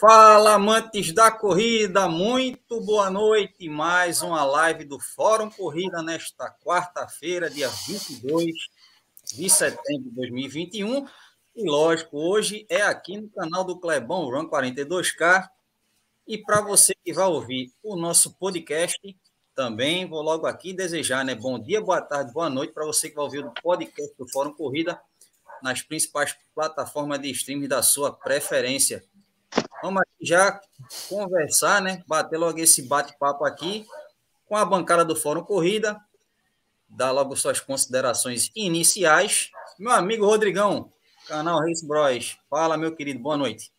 Fala, amantes da corrida, muito boa noite. Mais uma live do Fórum Corrida nesta quarta-feira, dia 22 de setembro de 2021. E lógico, hoje é aqui no canal do Clebão Run 42K. E para você que vai ouvir o nosso podcast, também vou logo aqui desejar, né? Bom dia, boa tarde, boa noite para você que vai ouvir o podcast do Fórum Corrida nas principais plataformas de streaming da sua preferência. Vamos aqui já conversar, né? Bater logo esse bate-papo aqui com a bancada do Fórum Corrida. Dar logo suas considerações iniciais. Meu amigo Rodrigão, canal Race Bros. Fala, meu querido, boa noite.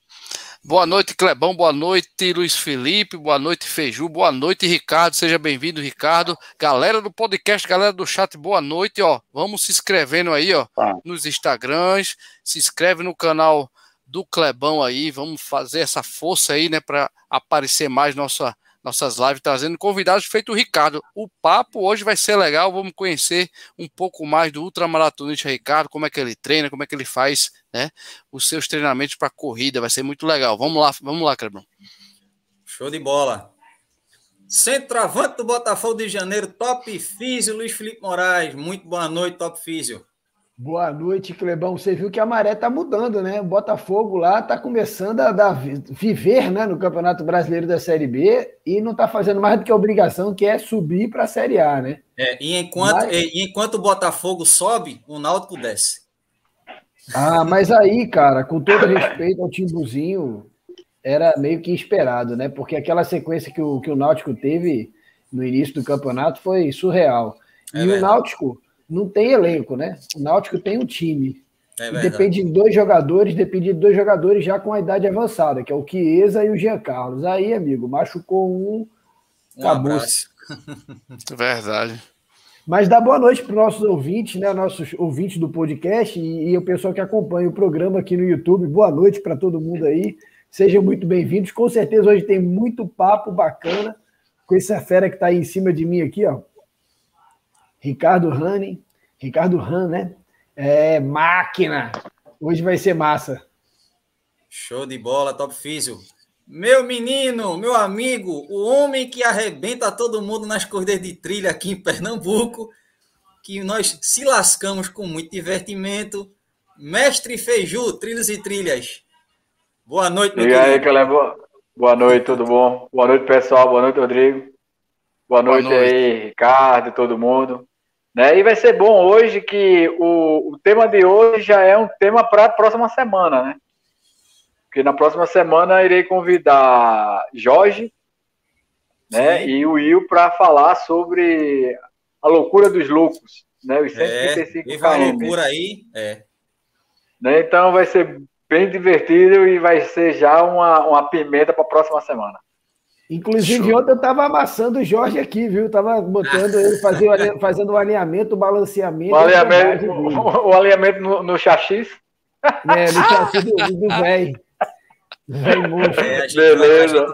Boa noite, Clebão. Boa noite, Luiz Felipe. Boa noite, Feiju. Boa noite, Ricardo. Seja bem-vindo, Ricardo. Galera do podcast, galera do chat, boa noite, ó. Vamos se inscrevendo aí, ó, tá. nos Instagrams. Se inscreve no canal do Clebão aí. Vamos fazer essa força aí, né, para aparecer mais nossa nossas lives, trazendo convidados feito o Ricardo. O papo hoje vai ser legal, vamos conhecer um pouco mais do ultramaratonista Ricardo, como é que ele treina, como é que ele faz, né, os seus treinamentos para corrida, vai ser muito legal. Vamos lá, vamos lá, Crebão. Show de bola. Centroavante do Botafogo de Janeiro, Top Físio, Luiz Felipe Moraes. Muito boa noite, Top Físio. Boa noite, Clebão. Você viu que a maré tá mudando, né? O Botafogo lá tá começando a dar, viver né, no Campeonato Brasileiro da Série B e não tá fazendo mais do que a obrigação, que é subir para a Série A, né? É, e enquanto, mas... e enquanto o Botafogo sobe, o Náutico desce. Ah, mas aí, cara, com todo respeito ao Timbuzinho, era meio que esperado, né? Porque aquela sequência que o, que o Náutico teve no início do campeonato foi surreal. É e verdade. o Náutico não tem elenco, né? O Náutico tem um time. É depende de dois jogadores, depende de dois jogadores já com a idade avançada, que é o Chiesa e o Jean Carlos. Aí, amigo, machucou um, um acabou. Verdade. Mas dá boa noite para os nossos ouvintes, né? Nossos ouvintes do podcast e, e o pessoal que acompanha o programa aqui no YouTube. Boa noite para todo mundo aí. Sejam muito bem-vindos. Com certeza hoje tem muito papo bacana com essa fera que está aí em cima de mim aqui, ó. Ricardo Rani, Ricardo Han, né? É máquina. Hoje vai ser massa. Show de bola, top físio. Meu menino, meu amigo, o homem que arrebenta todo mundo nas corridas de trilha aqui em Pernambuco, que nós se lascamos com muito divertimento. Mestre Feiju, trilhas e trilhas. Boa noite, meu e querido. aí, Caleb, boa noite, tudo bom? Boa noite, pessoal. Boa noite, Rodrigo. Boa noite, boa noite. aí, Ricardo, todo mundo. Né? E vai ser bom hoje que o, o tema de hoje já é um tema para a próxima semana, né? Porque na próxima semana irei convidar Jorge né, e o Will para falar sobre a loucura dos loucos, né? Os 135 é, km. loucura aí, é. Né, então vai ser bem divertido e vai ser já uma, uma pimenta para a próxima semana. Inclusive, Show. ontem eu estava amassando o Jorge aqui, viu? Tava botando ele, fazendo, fazendo o alinhamento, o balanceamento. O alinhamento, o, o alinhamento no, no chassis? É, no chassis do, do velho. Velho moço. É, Beleza.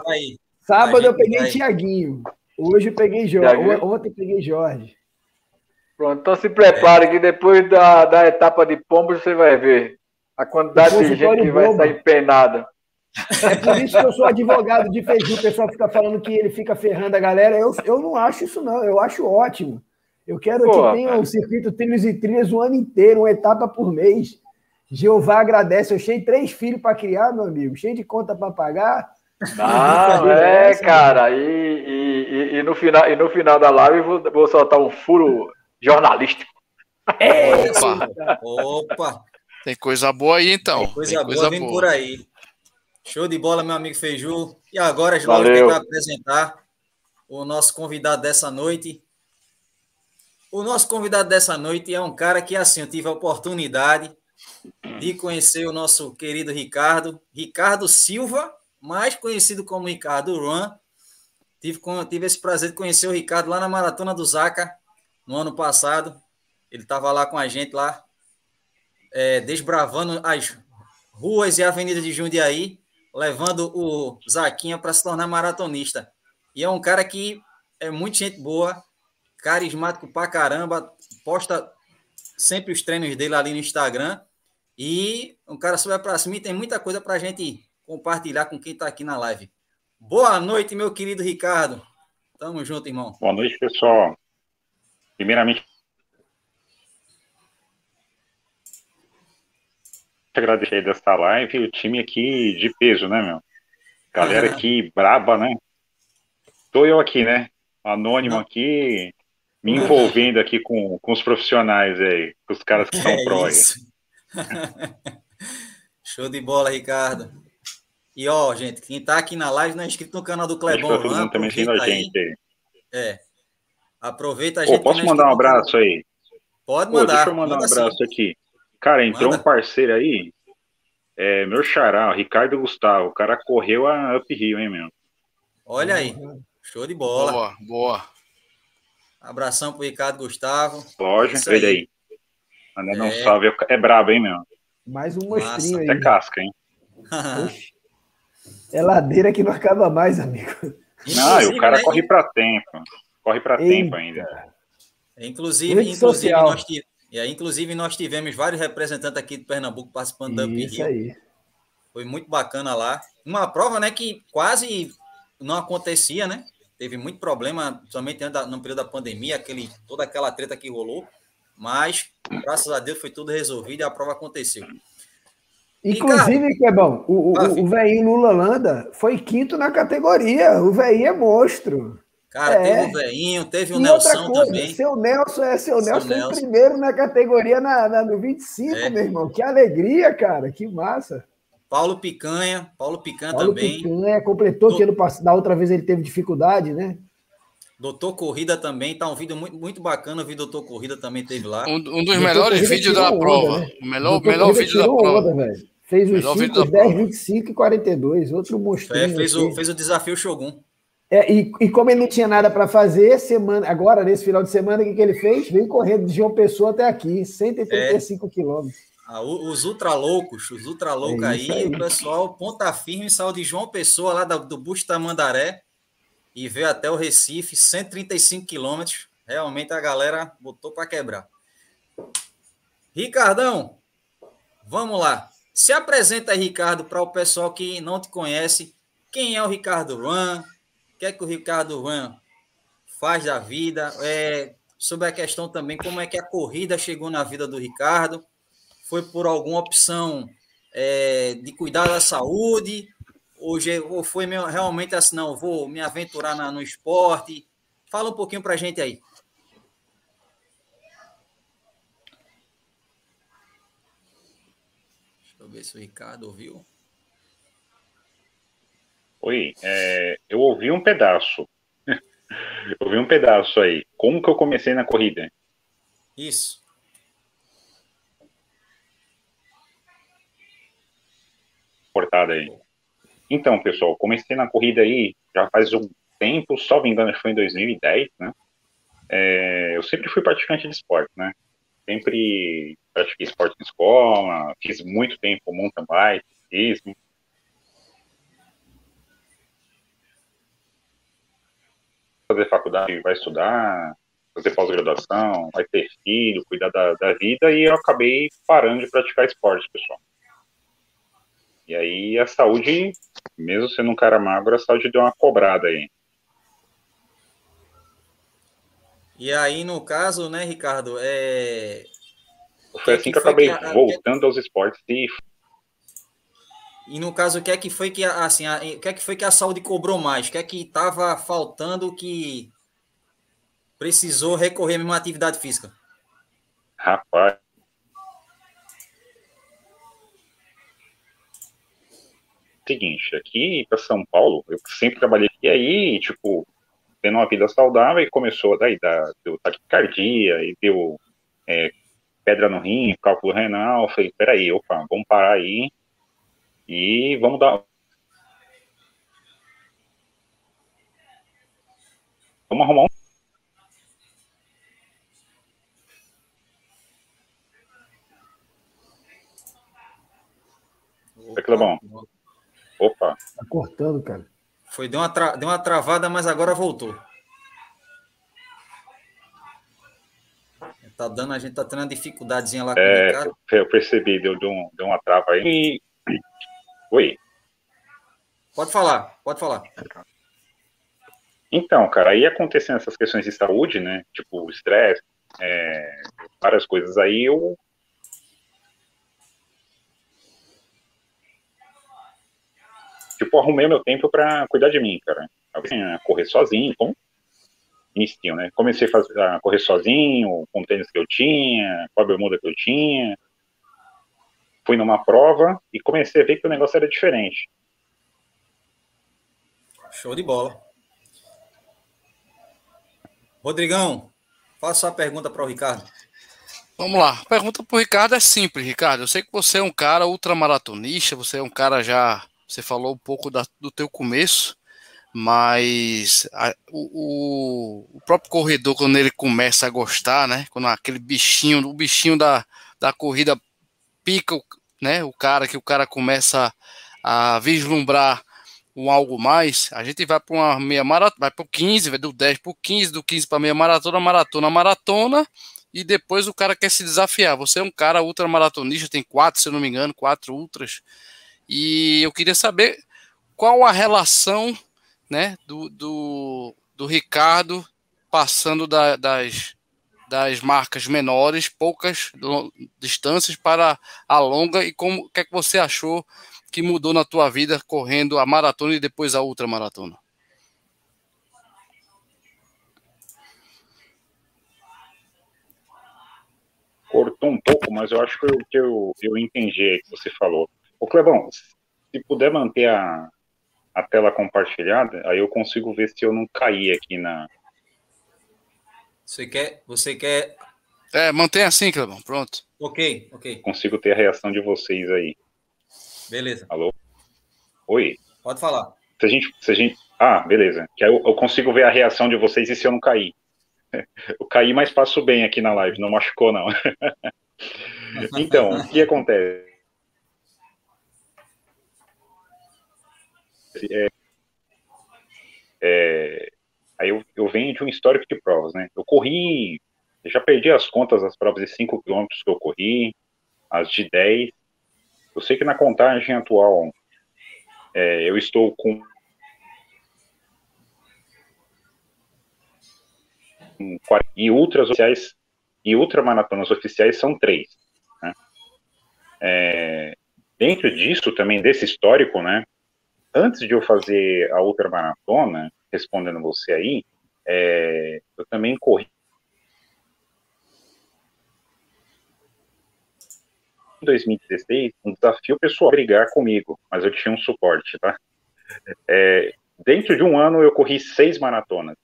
Sábado eu peguei vai. Tiaguinho. Hoje eu peguei Jorge. Thiaguinho. Ontem eu peguei Jorge. Pronto, então se prepare é. que depois da, da etapa de pombos você vai ver a quantidade de gente que vai sair penada. É por isso que eu sou advogado de feijão. O pessoal fica falando que ele fica ferrando a galera. Eu, eu não acho isso, não. Eu acho ótimo. Eu quero Pô, que tenha o um circuito trilhos e trilhas o ano inteiro, uma etapa por mês. Jeová agradece. Eu cheio três filhos para criar, meu amigo, cheio de conta para pagar. Não, é, cara. E, e, e, no final, e no final da live vou, vou soltar um furo jornalístico. É, opa, opa. Tem coisa boa aí, então. Tem coisa, Tem coisa boa, boa. por aí. Show de bola, meu amigo Feiju. E agora, a gente vai apresentar o nosso convidado dessa noite. O nosso convidado dessa noite é um cara que, assim, eu tive a oportunidade de conhecer o nosso querido Ricardo, Ricardo Silva, mais conhecido como Ricardo Ruan. Tive, tive esse prazer de conhecer o Ricardo lá na Maratona do Zaca, no ano passado. Ele estava lá com a gente, lá, é, desbravando as ruas e avenidas de Jundiaí levando o Zaquinha para se tornar maratonista. E é um cara que é muito gente boa, carismático pra caramba, posta sempre os treinos dele ali no Instagram. E um cara super para cima e tem muita coisa para a gente compartilhar com quem está aqui na live. Boa noite, meu querido Ricardo. Tamo junto, irmão. Boa noite, pessoal. Primeiramente, agradecer dessa live, o time aqui de peso, né, meu? Galera aqui braba, né? Tô eu aqui, né? Anônimo aqui, me envolvendo aqui com, com os profissionais aí, com os caras que são é pró. Show de bola, Ricardo. E ó, gente, quem tá aqui na live não é inscrito no canal do Clebão, todo mundo também a gente aí. É. Aproveita a gente. Ô, posso mandar um abraço aí? Pode mandar. Ô, deixa eu mandar manda um abraço sim. aqui. Cara, entrou Manda. um parceiro aí, é, meu xará, Ricardo Gustavo. O cara correu a uphill, hein, meu? Olha aí, show de bola. Boa, boa. Abração pro Ricardo Gustavo. Lógico, ele aí. Ainda não é. salve, é brabo, hein, meu? Mais um mostrinho aí. É casca, hein? é ladeira que não acaba mais, amigo. Não, e o cara né? corre para tempo. Corre para tempo ainda. Inclusive, inclusive nós, e aí, inclusive, nós tivemos vários representantes aqui de Pernambuco participando da Isso aí. Foi muito bacana lá. Uma prova, né, que quase não acontecia, né? Teve muito problema, somente no período da pandemia, aquele, toda aquela treta que rolou. Mas, graças a Deus, foi tudo resolvido e a prova aconteceu. Inclusive, que é bom, o, o, o velhinho Lula Landa foi quinto na categoria. O velhinho é monstro. Cara, é. teve o Veinho, teve o e Nelson coisa, também. Seu Nelson é seu, seu Nelson, Nelson. primeiro na categoria na, na, no 25, é. meu irmão. Que alegria, cara, que massa. Paulo Picanha, Paulo Picanha Paulo também. Picanha completou Do... que ano passado, da outra vez ele teve dificuldade, né? Doutor Corrida também, tá um vídeo muito, muito bacana, o vídeo Doutor Corrida também teve lá. Um, um dos melhores vídeos da onda, prova. Né? O melhor, melhor vídeo da prova. Onda, fez os 5, 10, 25 e 42, outro monstro. É, fez, o, fez o desafio Shogun. É, e, e, como ele não tinha nada para fazer, semana, agora, nesse final de semana, o que, que ele fez? Veio correndo de João Pessoa até aqui, 135 é. quilômetros. Ah, os ultra loucos, os ultra loucos é aí, aí, o pessoal ponta firme saiu de João Pessoa, lá do, do Busto Tamandaré, e veio até o Recife, 135 quilômetros. Realmente a galera botou para quebrar. Ricardão, vamos lá. Se apresenta aí, Ricardo, para o pessoal que não te conhece. Quem é o Ricardo Run? O que é que o Ricardo Juan faz da vida, é, sobre a questão também como é que a corrida chegou na vida do Ricardo, foi por alguma opção é, de cuidar da saúde, ou, ou foi realmente assim, não, vou me aventurar na, no esporte, fala um pouquinho para a gente aí. Deixa eu ver se o Ricardo ouviu. Oi, é, eu ouvi um pedaço. eu ouvi um pedaço aí. Como que eu comecei na corrida? Isso. Cortada aí. Então, pessoal, comecei na corrida aí já faz um tempo, só me engano, foi em 2010, né? É, eu sempre fui praticante de esporte, né? Sempre pratiquei esporte na escola, fiz muito tempo mountain bike, ciclismo. Fazer faculdade, vai estudar, fazer pós-graduação, vai ter filho, cuidar da, da vida, e eu acabei parando de praticar esporte, pessoal. E aí a saúde, mesmo sendo um cara magro, a saúde deu uma cobrada aí. E aí, no caso, né, Ricardo, é... Foi assim que, que eu acabei que a... voltando aos esportes e e no caso, o que é que foi que assim, a, o que é que foi que a saúde cobrou mais? O que é que estava faltando que precisou recorrer a uma atividade física? Rapaz. Seguinte, aqui para São Paulo, eu sempre trabalhei aqui aí, tipo, tendo uma vida saudável e começou daí da deu taquicardia e deu é, pedra no rim, cálculo renal, falei, peraí, opa, vamos parar aí, e vamos dar. Vamos arrumar um. Opa. Opa. Tá cortando, cara. Foi, deu uma, tra... deu uma travada, mas agora voltou. Tá dando, a gente tá tendo uma dificuldadezinha lá com é, o Eu percebi, deu, deu, deu uma trava aí. E Oi. Pode falar, pode falar. Então, cara, aí acontecendo essas questões de saúde, né? Tipo, estresse, é, várias coisas aí, eu. Tipo, arrumei meu tempo para cuidar de mim, cara. A correr sozinho, como inicio, né? Comecei a, fazer, a correr sozinho, com o tênis que eu tinha, com a bermuda que eu tinha. Fui numa prova e comecei a ver que o negócio era diferente. Show de bola. Rodrigão, faça a pergunta para o Ricardo. Vamos lá. A pergunta para o Ricardo é simples, Ricardo. Eu sei que você é um cara ultramaratonista, você é um cara já. Você falou um pouco da, do teu começo, mas a, o, o, próprio corredor, quando ele começa a gostar, né? Quando aquele bichinho, o bichinho da, da corrida pica, né? O cara que o cara começa a vislumbrar um algo mais, a gente vai para uma meia maratona, vai para o 15, vai do 10 para o 15, do 15 para meia maratona, maratona, maratona, e depois o cara quer se desafiar. Você é um cara ultramaratonista, tem quatro, se eu não me engano, quatro ultras, e eu queria saber qual a relação né, do, do, do Ricardo passando da, das, das marcas menores, poucas distâncias para a longa, e como o que, é que você achou que mudou na tua vida correndo a maratona e depois a ultramaratona? Cortou um pouco, mas eu acho que eu, que eu, eu entendi o que você falou. Ô Clebão, se puder manter a, a tela compartilhada, aí eu consigo ver se eu não caí aqui na. Você quer. Você quer. É, mantém assim, Clebão, pronto. Ok, ok. Consigo ter a reação de vocês aí. Beleza. Alô? Oi? Pode falar. Se a gente. Se a gente... Ah, beleza. Que eu, eu consigo ver a reação de vocês e se eu não cair. Eu caí, mas passo bem aqui na live, não machucou, não. então, o que acontece? É, é, aí eu, eu venho de um histórico de provas, né? Eu corri, eu já perdi as contas das provas de 5 km que eu corri, as de 10, eu sei que na contagem atual é, eu estou com e ultras oficiais e ultramaratonas oficiais são três. Né? É, dentro disso também desse histórico, né? Antes de eu fazer a ultramaratona, respondendo você aí, é, eu também corri 2016 um desafio pessoal brigar comigo, mas eu tinha um suporte, tá? É, dentro de um ano eu corri seis maratonas.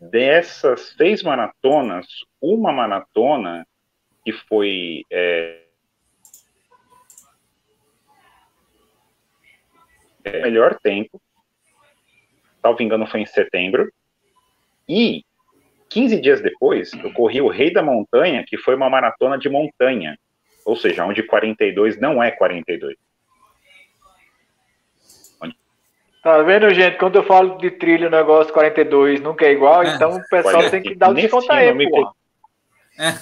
Dessas seis maratonas, uma maratona que foi é, é melhor tempo, salvo engano foi em setembro, e 15 dias depois, eu corri o Rei da Montanha, que foi uma maratona de montanha. Ou seja, onde 42 não é 42. Tá vendo, gente? Quando eu falo de trilho, o negócio 42 nunca é igual, é. então o pessoal tem que dar o desconto aí, pô. É.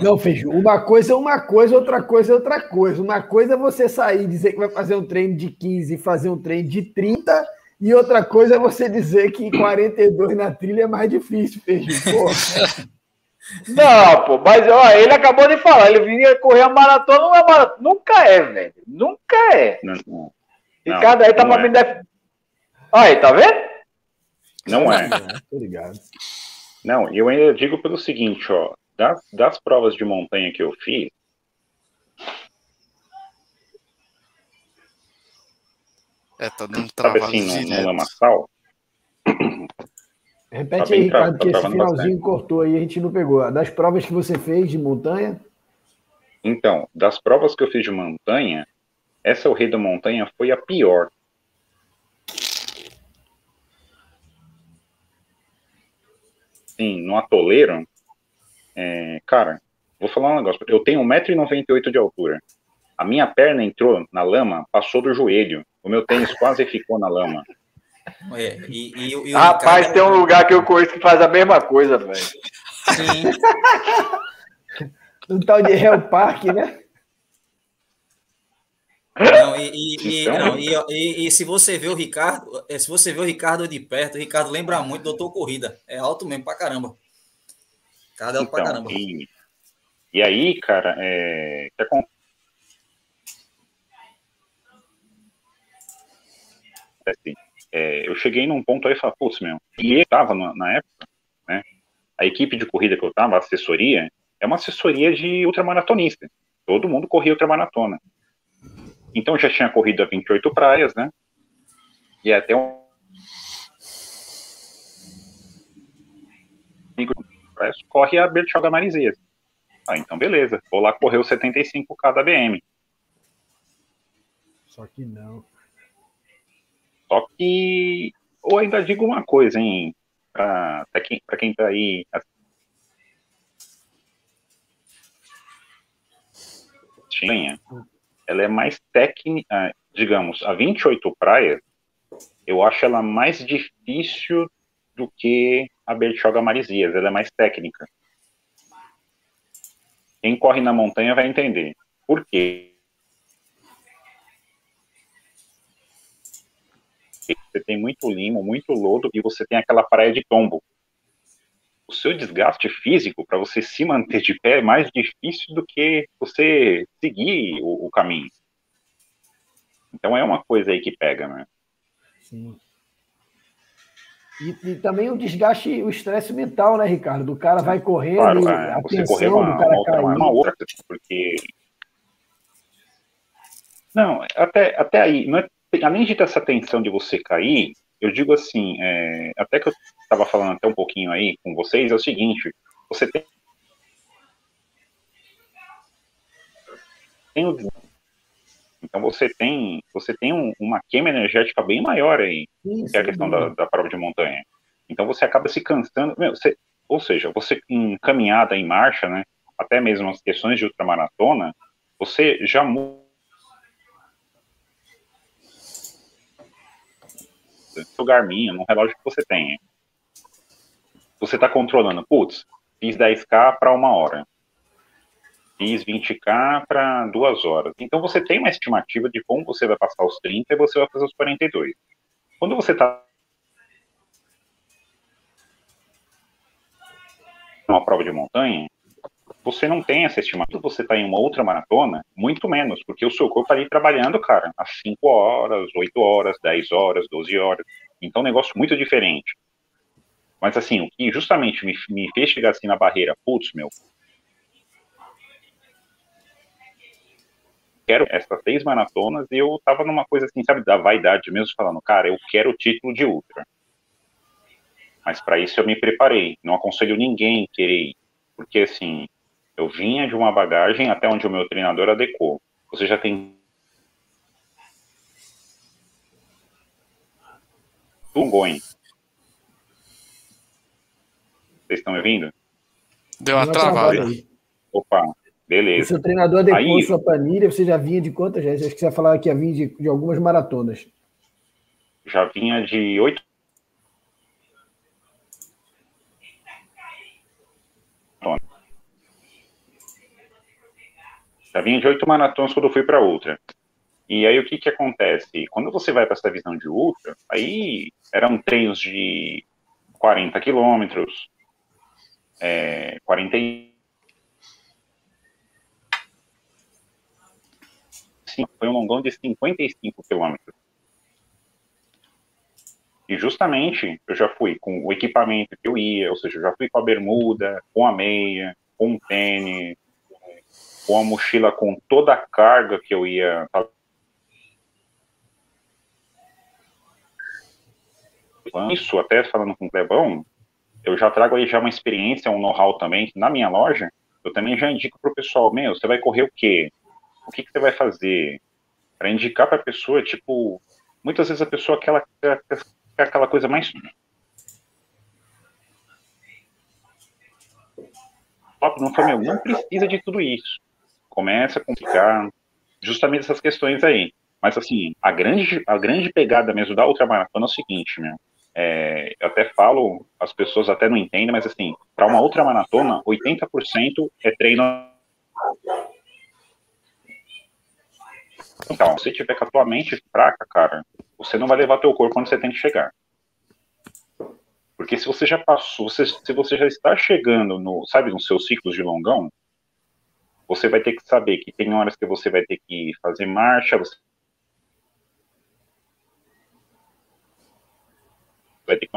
Não, Feijão, uma coisa é uma coisa, outra coisa é outra coisa. Uma coisa é você sair e dizer que vai fazer um treino de 15 e fazer um treino de 30 e outra coisa é você dizer que 42 na trilha é mais difícil, Peixe. Não, pô, mas ó, ele acabou de falar, ele vinha correr a maratona, não é maratona. Nunca é, velho. Nunca é. Não, não. E cada aí tá pra é. Def... Aí, tá vendo? Não é. Obrigado. Não, eu ainda digo pelo seguinte, ó. Das, das provas de montanha que eu fiz, É, tá dando travado Sabe assim, no, no lamaçal? Repete tá aí, Ricardo, que tá esse finalzinho bastante. cortou aí, a gente não pegou. Das provas que você fez de montanha? Então, das provas que eu fiz de montanha, essa o Rei da Montanha foi a pior. Sim, no atoleiro, é, cara, vou falar um negócio. Eu tenho 1,98m de altura. A minha perna entrou na lama, passou do joelho. O meu tênis quase ficou na lama. É, e, e, e Rapaz, tem um lugar que eu conheço que faz a mesma coisa, velho. Sim. um tal de Real Park, né? Não, e, e, então, não, e, e, se você vê o Ricardo, é, se você vê o Ricardo de perto, o Ricardo lembra muito do Doutor Corrida. É alto mesmo pra caramba. Ricardo é alto então, pra caramba. E, e aí, cara, é, acontece? É, eu cheguei num ponto aí e falei, putz, meu, e ele tava na, na época, né? A equipe de corrida que eu tava, a assessoria, é uma assessoria de ultramaratonista. Todo mundo corria ultramaratona. Então já tinha corrido a 28 praias, né? E até um. Corre a Bertioga Marizias. Ah, então beleza. Vou lá correr o 75K da BM. Só que não. Só que. Ou ainda digo uma coisa, hein? Pra, quem, pra quem tá aí. Tinha ela é mais técnica, ah, digamos, a 28 praias, eu acho ela mais difícil do que a Bertioga Marizias, ela é mais técnica. Quem corre na montanha vai entender. Por quê? Você tem muito limo, muito lodo e você tem aquela praia de tombo o seu desgaste físico para você se manter de pé é mais difícil do que você seguir o, o caminho. Então é uma coisa aí que pega, né? Sim. E, e, também o desgaste, o estresse mental, né, Ricardo? Do cara vai correndo, claro, é, a você correr uma, do cara uma outra, uma outra, porque não, até, até aí, não é, além de ter essa tensão de você cair, eu digo assim, é, até que eu estava falando até um pouquinho aí com vocês, é o seguinte, você tem, tem o, então você tem você tem um, uma queima energética bem maior aí, Isso, que é a questão da, da, prova de montanha. Então você acaba se cansando, meu, você, ou seja, você em caminhada, em marcha, né, até mesmo as questões de ultramaratona, você já muda no Garmin, no relógio que você tem. Você está controlando, putz, fiz 10K para uma hora, fiz 20K para duas horas. Então você tem uma estimativa de como você vai passar os 30 e você vai fazer os 42. Quando você está numa prova de montanha, você não tem essa estimativa. Você está em uma outra maratona, muito menos, porque o seu corpo está ali trabalhando, cara, às 5 horas, 8 horas, 10 horas, 12 horas. Então, é um negócio muito diferente. Mas, assim, o que justamente me, me fez chegar assim na barreira, putz, meu, quero essas seis maratonas e eu tava numa coisa assim, sabe, da vaidade mesmo, falando, cara, eu quero o título de ultra. Mas para isso eu me preparei. Não aconselho ninguém querer ir. Porque, assim, eu vinha de uma bagagem até onde o meu treinador adequou. Você já tem Tungoin. Vocês estão me ouvindo? Deu uma travada. Opa, beleza. O seu treinador adequou Aí, sua planilha, você já vinha de quantas? Acho que você ia falar que ia vir de, de algumas maratonas. Já vinha de oito Já vinha de oito maratonas quando eu fui para ultra. E aí o que que acontece? Quando você vai para essa visão de ultra, aí eram treinos de 40 quilômetros, é, 40 foi um longão de 55 quilômetros. E justamente eu já fui com o equipamento que eu ia, ou seja, eu já fui com a bermuda, com a meia, com o tênis, com a mochila com toda a carga que eu ia isso até falando com o Clebão, eu já trago aí já uma experiência, um know-how também, na minha loja, eu também já indico para o pessoal, meu, você vai correr o quê? O que, que você vai fazer? Para indicar para a pessoa, tipo, muitas vezes a pessoa aquela aquela coisa mais não não precisa de tudo isso começa a complicar justamente essas questões aí. Mas, assim, a grande, a grande pegada mesmo da ultramaratona é o seguinte, meu. É, eu até falo, as pessoas até não entendem, mas, assim, para uma ultramaratona, 80% é treino. Então, se tiver com a tua mente fraca, cara, você não vai levar teu corpo onde você tem que chegar. Porque se você já passou, se, se você já está chegando no, sabe, nos seus ciclos de longão, você vai ter que saber que tem horas que você vai ter que fazer marcha, você vai ter que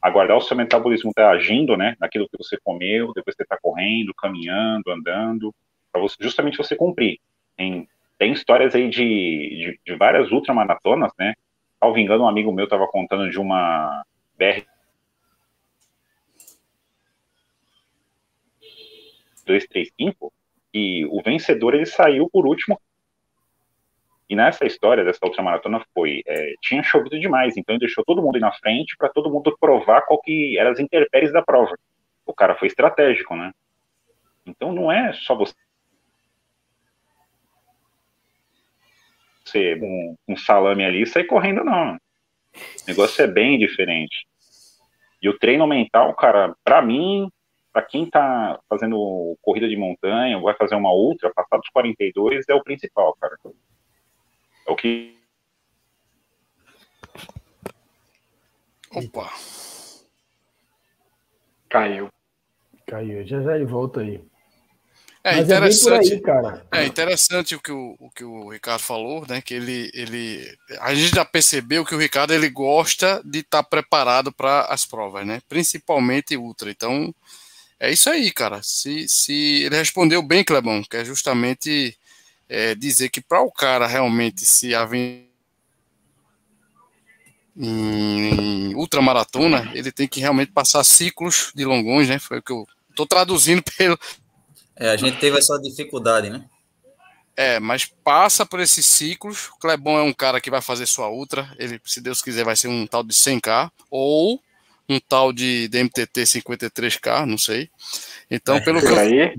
aguardar o seu metabolismo estar tá agindo, né, naquilo que você comeu, depois você está correndo, caminhando, andando, para justamente você cumprir. Tem, tem histórias aí de, de, de várias ultramaratonas, né, Salvo engano, um amigo meu estava contando de uma BR 235 e o vencedor ele saiu por último. E nessa história dessa outra maratona foi é, tinha chovido demais, então ele deixou todo mundo ir na frente para todo mundo provar qual que eram as intempéries da prova. O cara foi estratégico, né? Então não é só você um, um salame ali e sair correndo, não. O negócio é bem diferente. E o treino mental, cara, para mim, para quem está fazendo corrida de montanha, vai fazer uma ultra, passar dos 42 é o principal, cara. É o que. Opa! Caiu. Caiu. Já já ele volta aí. É Mas interessante, é, aí, é interessante o que o, o que o Ricardo falou, né? Que ele, ele, a gente já percebeu que o Ricardo ele gosta de estar tá preparado para as provas, né? Principalmente ultra. Então, é isso aí, cara. Se, se ele respondeu bem, Clebão, que é justamente é, dizer que para o cara realmente se haver em ultramaratona, ele tem que realmente passar ciclos de longões, né? Foi o que eu estou traduzindo pelo. É, a gente teve essa dificuldade, né? É, mas passa por esses ciclos. O Clebão é um cara que vai fazer sua ultra. Ele, se Deus quiser, vai ser um tal de 100k. Ou um tal de DMTT 53K, não sei. Então, pelo que aí.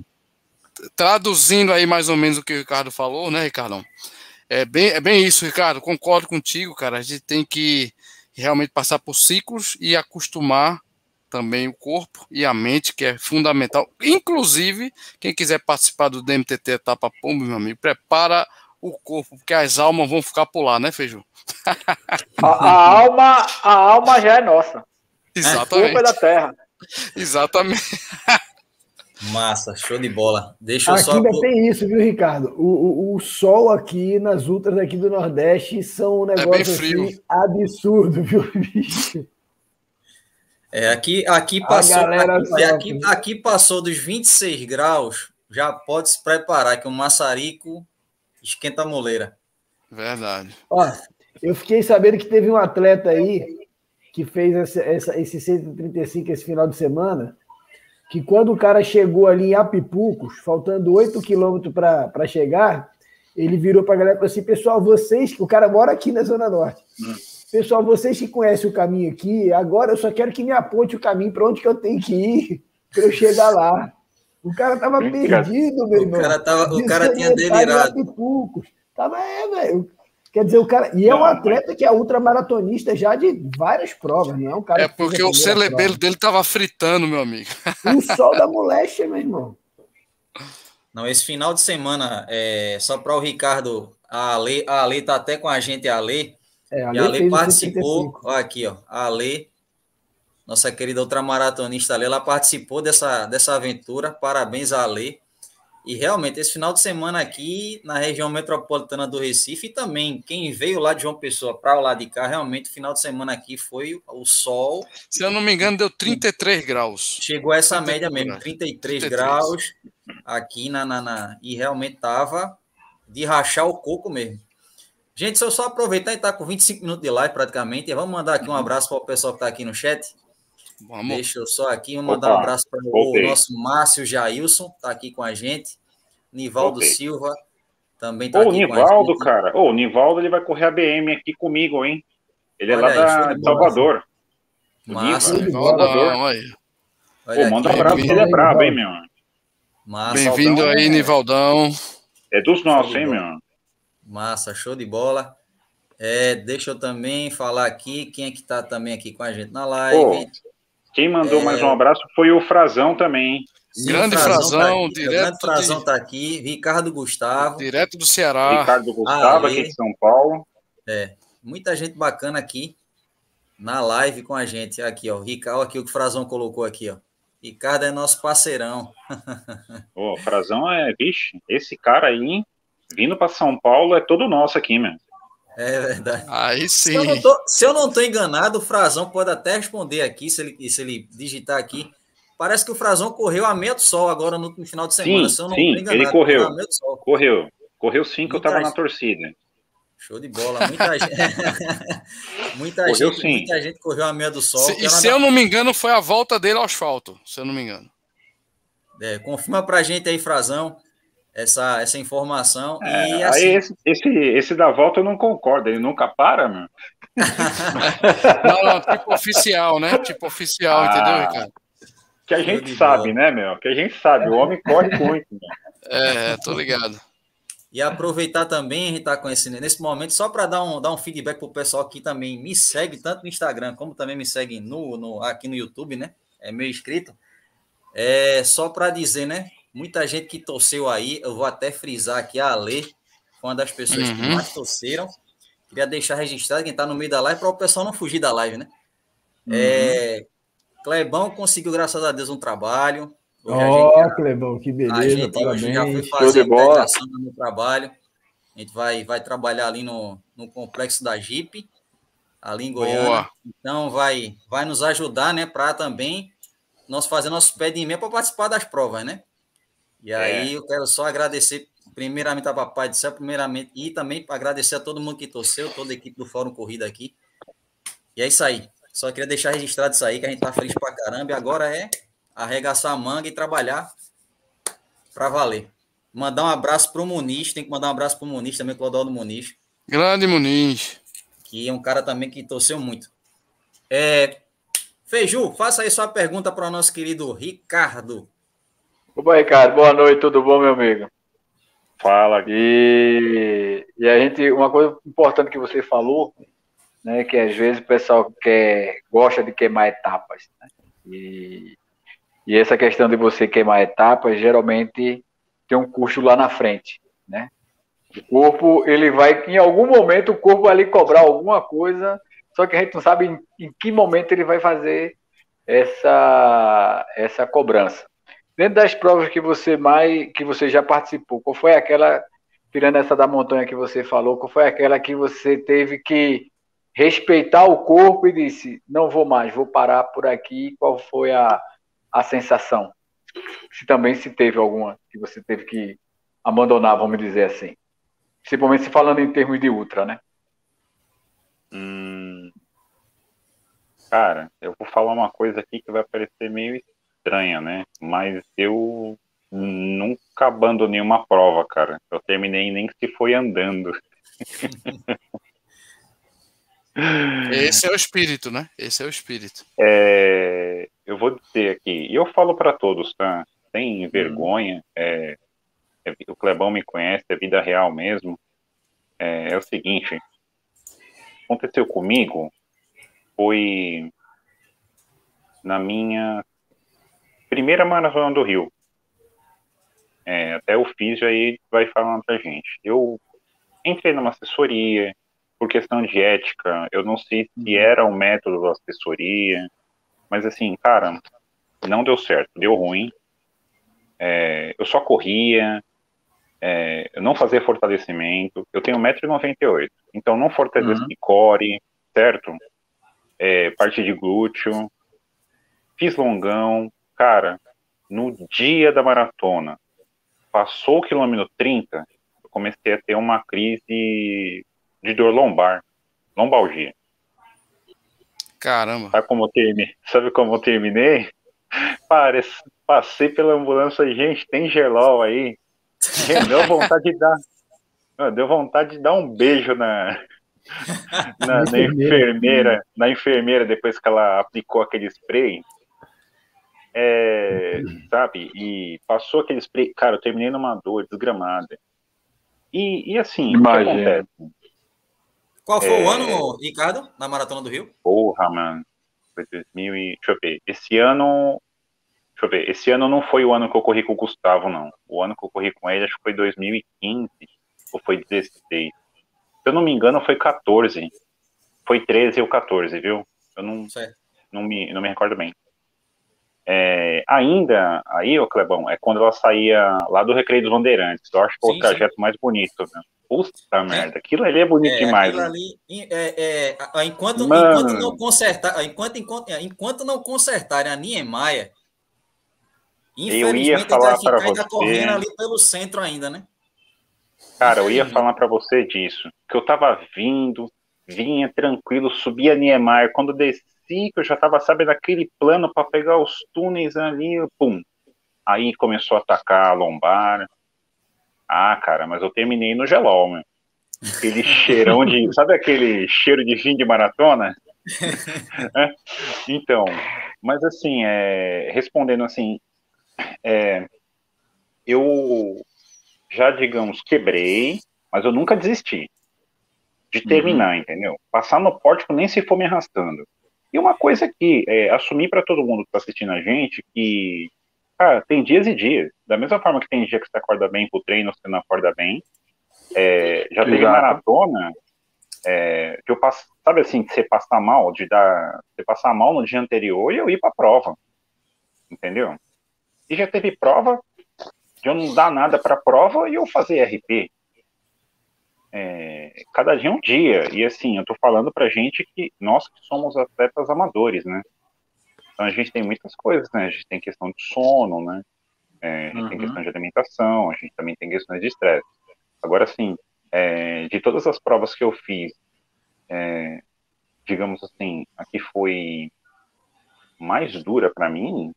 traduzindo aí mais ou menos o que o Ricardo falou, né, Ricardão? É bem, é bem isso, Ricardo. Concordo contigo, cara. A gente tem que realmente passar por ciclos e acostumar também o corpo e a mente, que é fundamental. Inclusive, quem quiser participar do DMTT Etapa Pombo, meu amigo, prepara o corpo, porque as almas vão ficar por lá, né, Feijão? A, a, alma, a alma já é nossa. Exatamente. É da terra. Exatamente. Massa, show de bola. Deixa eu aqui só. ainda tem isso, viu, Ricardo? O, o, o, sol aqui nas ultras aqui do Nordeste são um é negócio é assim, absurdo, viu, bicho? É, aqui, aqui passou. Aqui, aqui, aqui, passou dos 26 graus, já pode se preparar que o maçarico esquenta a moleira. Verdade. Ó, eu fiquei sabendo que teve um atleta aí que fez essa, essa, esse 135 esse final de semana, que quando o cara chegou ali em Apipucos, faltando 8 quilômetros para chegar, ele virou para a galera e falou assim: pessoal, vocês, o cara mora aqui na Zona Norte. Pessoal, vocês que conhecem o caminho aqui, agora eu só quero que me aponte o caminho para onde que eu tenho que ir para eu chegar lá. O cara tava perdido, meu irmão. O cara, tava, o cara tinha delirado. Tava, é, velho. Quer dizer, o cara. E é um atleta que é ultramaratonista já de várias provas, não é um cara. É porque o celebelo dele tava fritando, meu amigo. O sol da moléstia, meu irmão. Não, esse final de semana, é, só para o Ricardo, a Ale, a Ale tá até com a gente, a Ale. É, a Ale, e a Ale participou. Ó, aqui, ó. A Ale, nossa querida ultramaratonista Ale, ela participou dessa, dessa aventura. Parabéns a Ale. E realmente, esse final de semana aqui na região metropolitana do Recife, e também quem veio lá de João Pessoa para o lado de cá, realmente, o final de semana aqui foi o sol. Se eu não me engano, deu 33 graus. Chegou a essa média mesmo, 33, 33. graus aqui na, na, na e realmente estava de rachar o coco mesmo. Gente, se eu só aproveitar e estar tá com 25 minutos de live praticamente, vamos mandar aqui um abraço para o pessoal que está aqui no chat. Vamos. Deixa eu só aqui mandar Opa, um abraço para o nosso Márcio Jailson, está aqui com a gente. Nivaldo voltei. Silva também está aqui Nivaldo, com a gente. cara. Ô, o Nivaldo ele vai correr a BM aqui comigo, hein? Ele Olha é lá aí, da Salvador. Massa. Nivaldão, aí. Pô, manda um abraço, ele é brabo, hein, meu? Bem-vindo aí, Nivaldão. É dos nossos, hein, meu? Massa, show de bola. É, deixa eu também falar aqui quem é que está também aqui com a gente na live. Quem mandou é... mais um abraço foi o Frazão também, hein? Sim, grande Frazão, tá direto. Grande Frazão de... tá aqui, Ricardo Gustavo. Direto do Ceará. Ricardo Gustavo, aqui de São Paulo. É, muita gente bacana aqui na live com a gente. Aqui, ó. Ricardo, aqui o que o Frazão colocou aqui, ó. Ricardo é nosso parceirão. Ô, Frazão é, vixe, esse cara aí, vindo para São Paulo, é todo nosso aqui, mesmo. É verdade. Aí sim. Se eu, não tô, se eu não tô enganado, o Frazão pode até responder aqui, se ele, se ele digitar aqui. Parece que o Frazão correu a meio do sol agora no, no final de semana. Sim, sim enganado, ele correu. Correu. Correu sim, que eu estava na torcida. Show de bola. Muita gente. muita, correu, gente sim. muita gente correu a meia do sol. Se, e se eu não me engano, foi a volta dele ao asfalto, se eu não me engano. É, confirma pra gente aí, Frazão, essa, essa informação. É, e, assim... Aí esse, esse, esse da volta eu não concordo, ele nunca para, meu. não, não, tipo oficial, né? Tipo oficial, ah, entendeu, Ricardo? Que a gente sabe, bola. né, meu? Que a gente sabe, o homem corre muito. Meu. É, tô ligado. E aproveitar também, a gente está conhecendo nesse momento, só para dar um, dar um feedback para o pessoal que também me segue, tanto no Instagram como também me segue no, no, aqui no YouTube, né? É meu inscrito. É, só para dizer, né? Muita gente que torceu aí, eu vou até frisar aqui a Ale, foi uma das pessoas uhum. que mais torceram. Queria deixar registrado quem está no meio da live para o pessoal não fugir da live, né? Uhum. É, Clebão conseguiu, graças a Deus, um trabalho. Ó, oh, Clebão, que beleza, a gente parabéns. já foi fazer a integração no trabalho. A gente vai, vai trabalhar ali no, no complexo da Jeep, ali em Goiânia. Boa. Então, vai, vai nos ajudar, né, para também nós fazer nosso pé de meia para participar das provas, né? E é. aí eu quero só agradecer primeiramente a Papai do Céu, primeiramente, e também agradecer a todo mundo que torceu, toda a equipe do Fórum Corrida aqui. E é isso aí. Só queria deixar registrado isso aí, que a gente tá feliz pra caramba. E agora é arregaçar a manga e trabalhar para valer. Mandar um abraço pro Muniz, tem que mandar um abraço pro Muniz também, Clodoaldo Muniz. Grande Muniz. Que é um cara também que torceu muito. É, Feiju, faça aí sua pergunta para o nosso querido Ricardo. Opa, Ricardo, boa noite, tudo bom, meu amigo? Fala. E, e a gente, uma coisa importante que você falou, né, que às vezes o pessoal quer, gosta de queimar etapas, né? E e essa questão de você queimar etapas, geralmente tem um custo lá na frente, né? O corpo, ele vai, em algum momento, o corpo vai lhe cobrar alguma coisa, só que a gente não sabe em, em que momento ele vai fazer essa, essa cobrança. Dentro das provas que você mais, que você já participou, qual foi aquela, tirando essa da montanha que você falou, qual foi aquela que você teve que respeitar o corpo e disse, não vou mais, vou parar por aqui, qual foi a, a sensação? Se também se teve alguma que você teve que abandonar, vamos dizer assim. Principalmente se falando em termos de ultra, né? Hum, cara, eu vou falar uma coisa aqui que vai parecer meio estranha, né? Mas eu nunca abandonei uma prova, cara. Eu terminei nem se foi andando. Esse é o espírito, né? Esse é o espírito. É, eu vou dizer aqui, e eu falo para todos, tá? Sem vergonha, é, é, o Clebão me conhece, é vida real mesmo. É, é o seguinte, aconteceu comigo foi na minha primeira maratona do Rio. É, até o Físio aí vai falando pra gente. Eu entrei numa assessoria, por questão de ética, eu não sei se uhum. era um método da assessoria, mas assim, cara, não deu certo, deu ruim. É, eu só corria, é, eu não fazia fortalecimento. Eu tenho 1,98m, então não fortaleci uhum. core, certo? É, parte de glúteo. Fiz longão. Cara, no dia da maratona, passou o quilômetro 30, eu comecei a ter uma crise de dor lombar, lombalgia. Caramba. Sabe como eu terminei? Sabe como eu terminei? Parece, passei pela ambulância, gente, tem gelol aí. Deu vontade de dar. Deu vontade de dar um beijo na, na, na enfermeira, na enfermeira depois que ela aplicou aquele spray. É, sabe? E passou aquele spray. Cara, eu terminei numa dor desgramada. E, e assim, Imagina. o que acontece? Qual foi é... o ano, Ricardo, na Maratona do Rio? Porra, mano. Foi 2000 e... Deixa eu ver. Esse ano... Deixa eu ver, esse ano não foi o ano que eu corri com o Gustavo, não. O ano que eu corri com ele, acho que foi 2015, ou foi 16. Se eu não me engano, foi 14. Foi 13 ou 14, viu? Eu não, não, me, não me recordo bem. É, ainda, aí, ô Clebão, é quando ela saía lá do Recreio dos Bandeirantes. Eu acho que foi o trajeto sim. mais bonito, né? Puta é. merda, aquilo ali é bonito é, demais. Né? Ali, é, é enquanto, enquanto, não consertar, enquanto, enquanto, enquanto não consertarem a Niemeyer, infelizmente eu ia falar para você... correndo ali pelo centro ainda, né? Cara, eu ia falar para você disso, que eu tava vindo, vinha tranquilo, subia Niemeyer, quando que eu já tava, sabe, naquele plano para pegar os túneis ali, pum. Aí começou a atacar a lombar, ah, cara, mas eu terminei no gelol, meu. Aquele cheirão de. Sabe aquele cheiro de fim de maratona? é? Então, mas assim, é, respondendo assim, é, eu já, digamos, quebrei, mas eu nunca desisti de terminar, uhum. entendeu? Passar no pórtico nem se for me arrastando. E uma coisa que é, assumir para todo mundo que está assistindo a gente que Cara, tem dias e dias. Da mesma forma que tem dia que você acorda bem pro treino, você não acorda bem. É, já teve maratona é, que eu passo, sabe assim, de você passar mal, de dar, você passar mal no dia anterior e eu ir pra prova. Entendeu? E já teve prova de eu não dar nada pra prova e eu fazer RP. É, cada dia é um dia. E assim, eu tô falando pra gente que nós que somos atletas amadores, né? Então a gente tem muitas coisas, né? A gente tem questão de sono, né? É, a gente uhum. tem questão de alimentação, a gente também tem questões de estresse. Agora, assim, é, de todas as provas que eu fiz, é, digamos assim, a que foi mais dura para mim,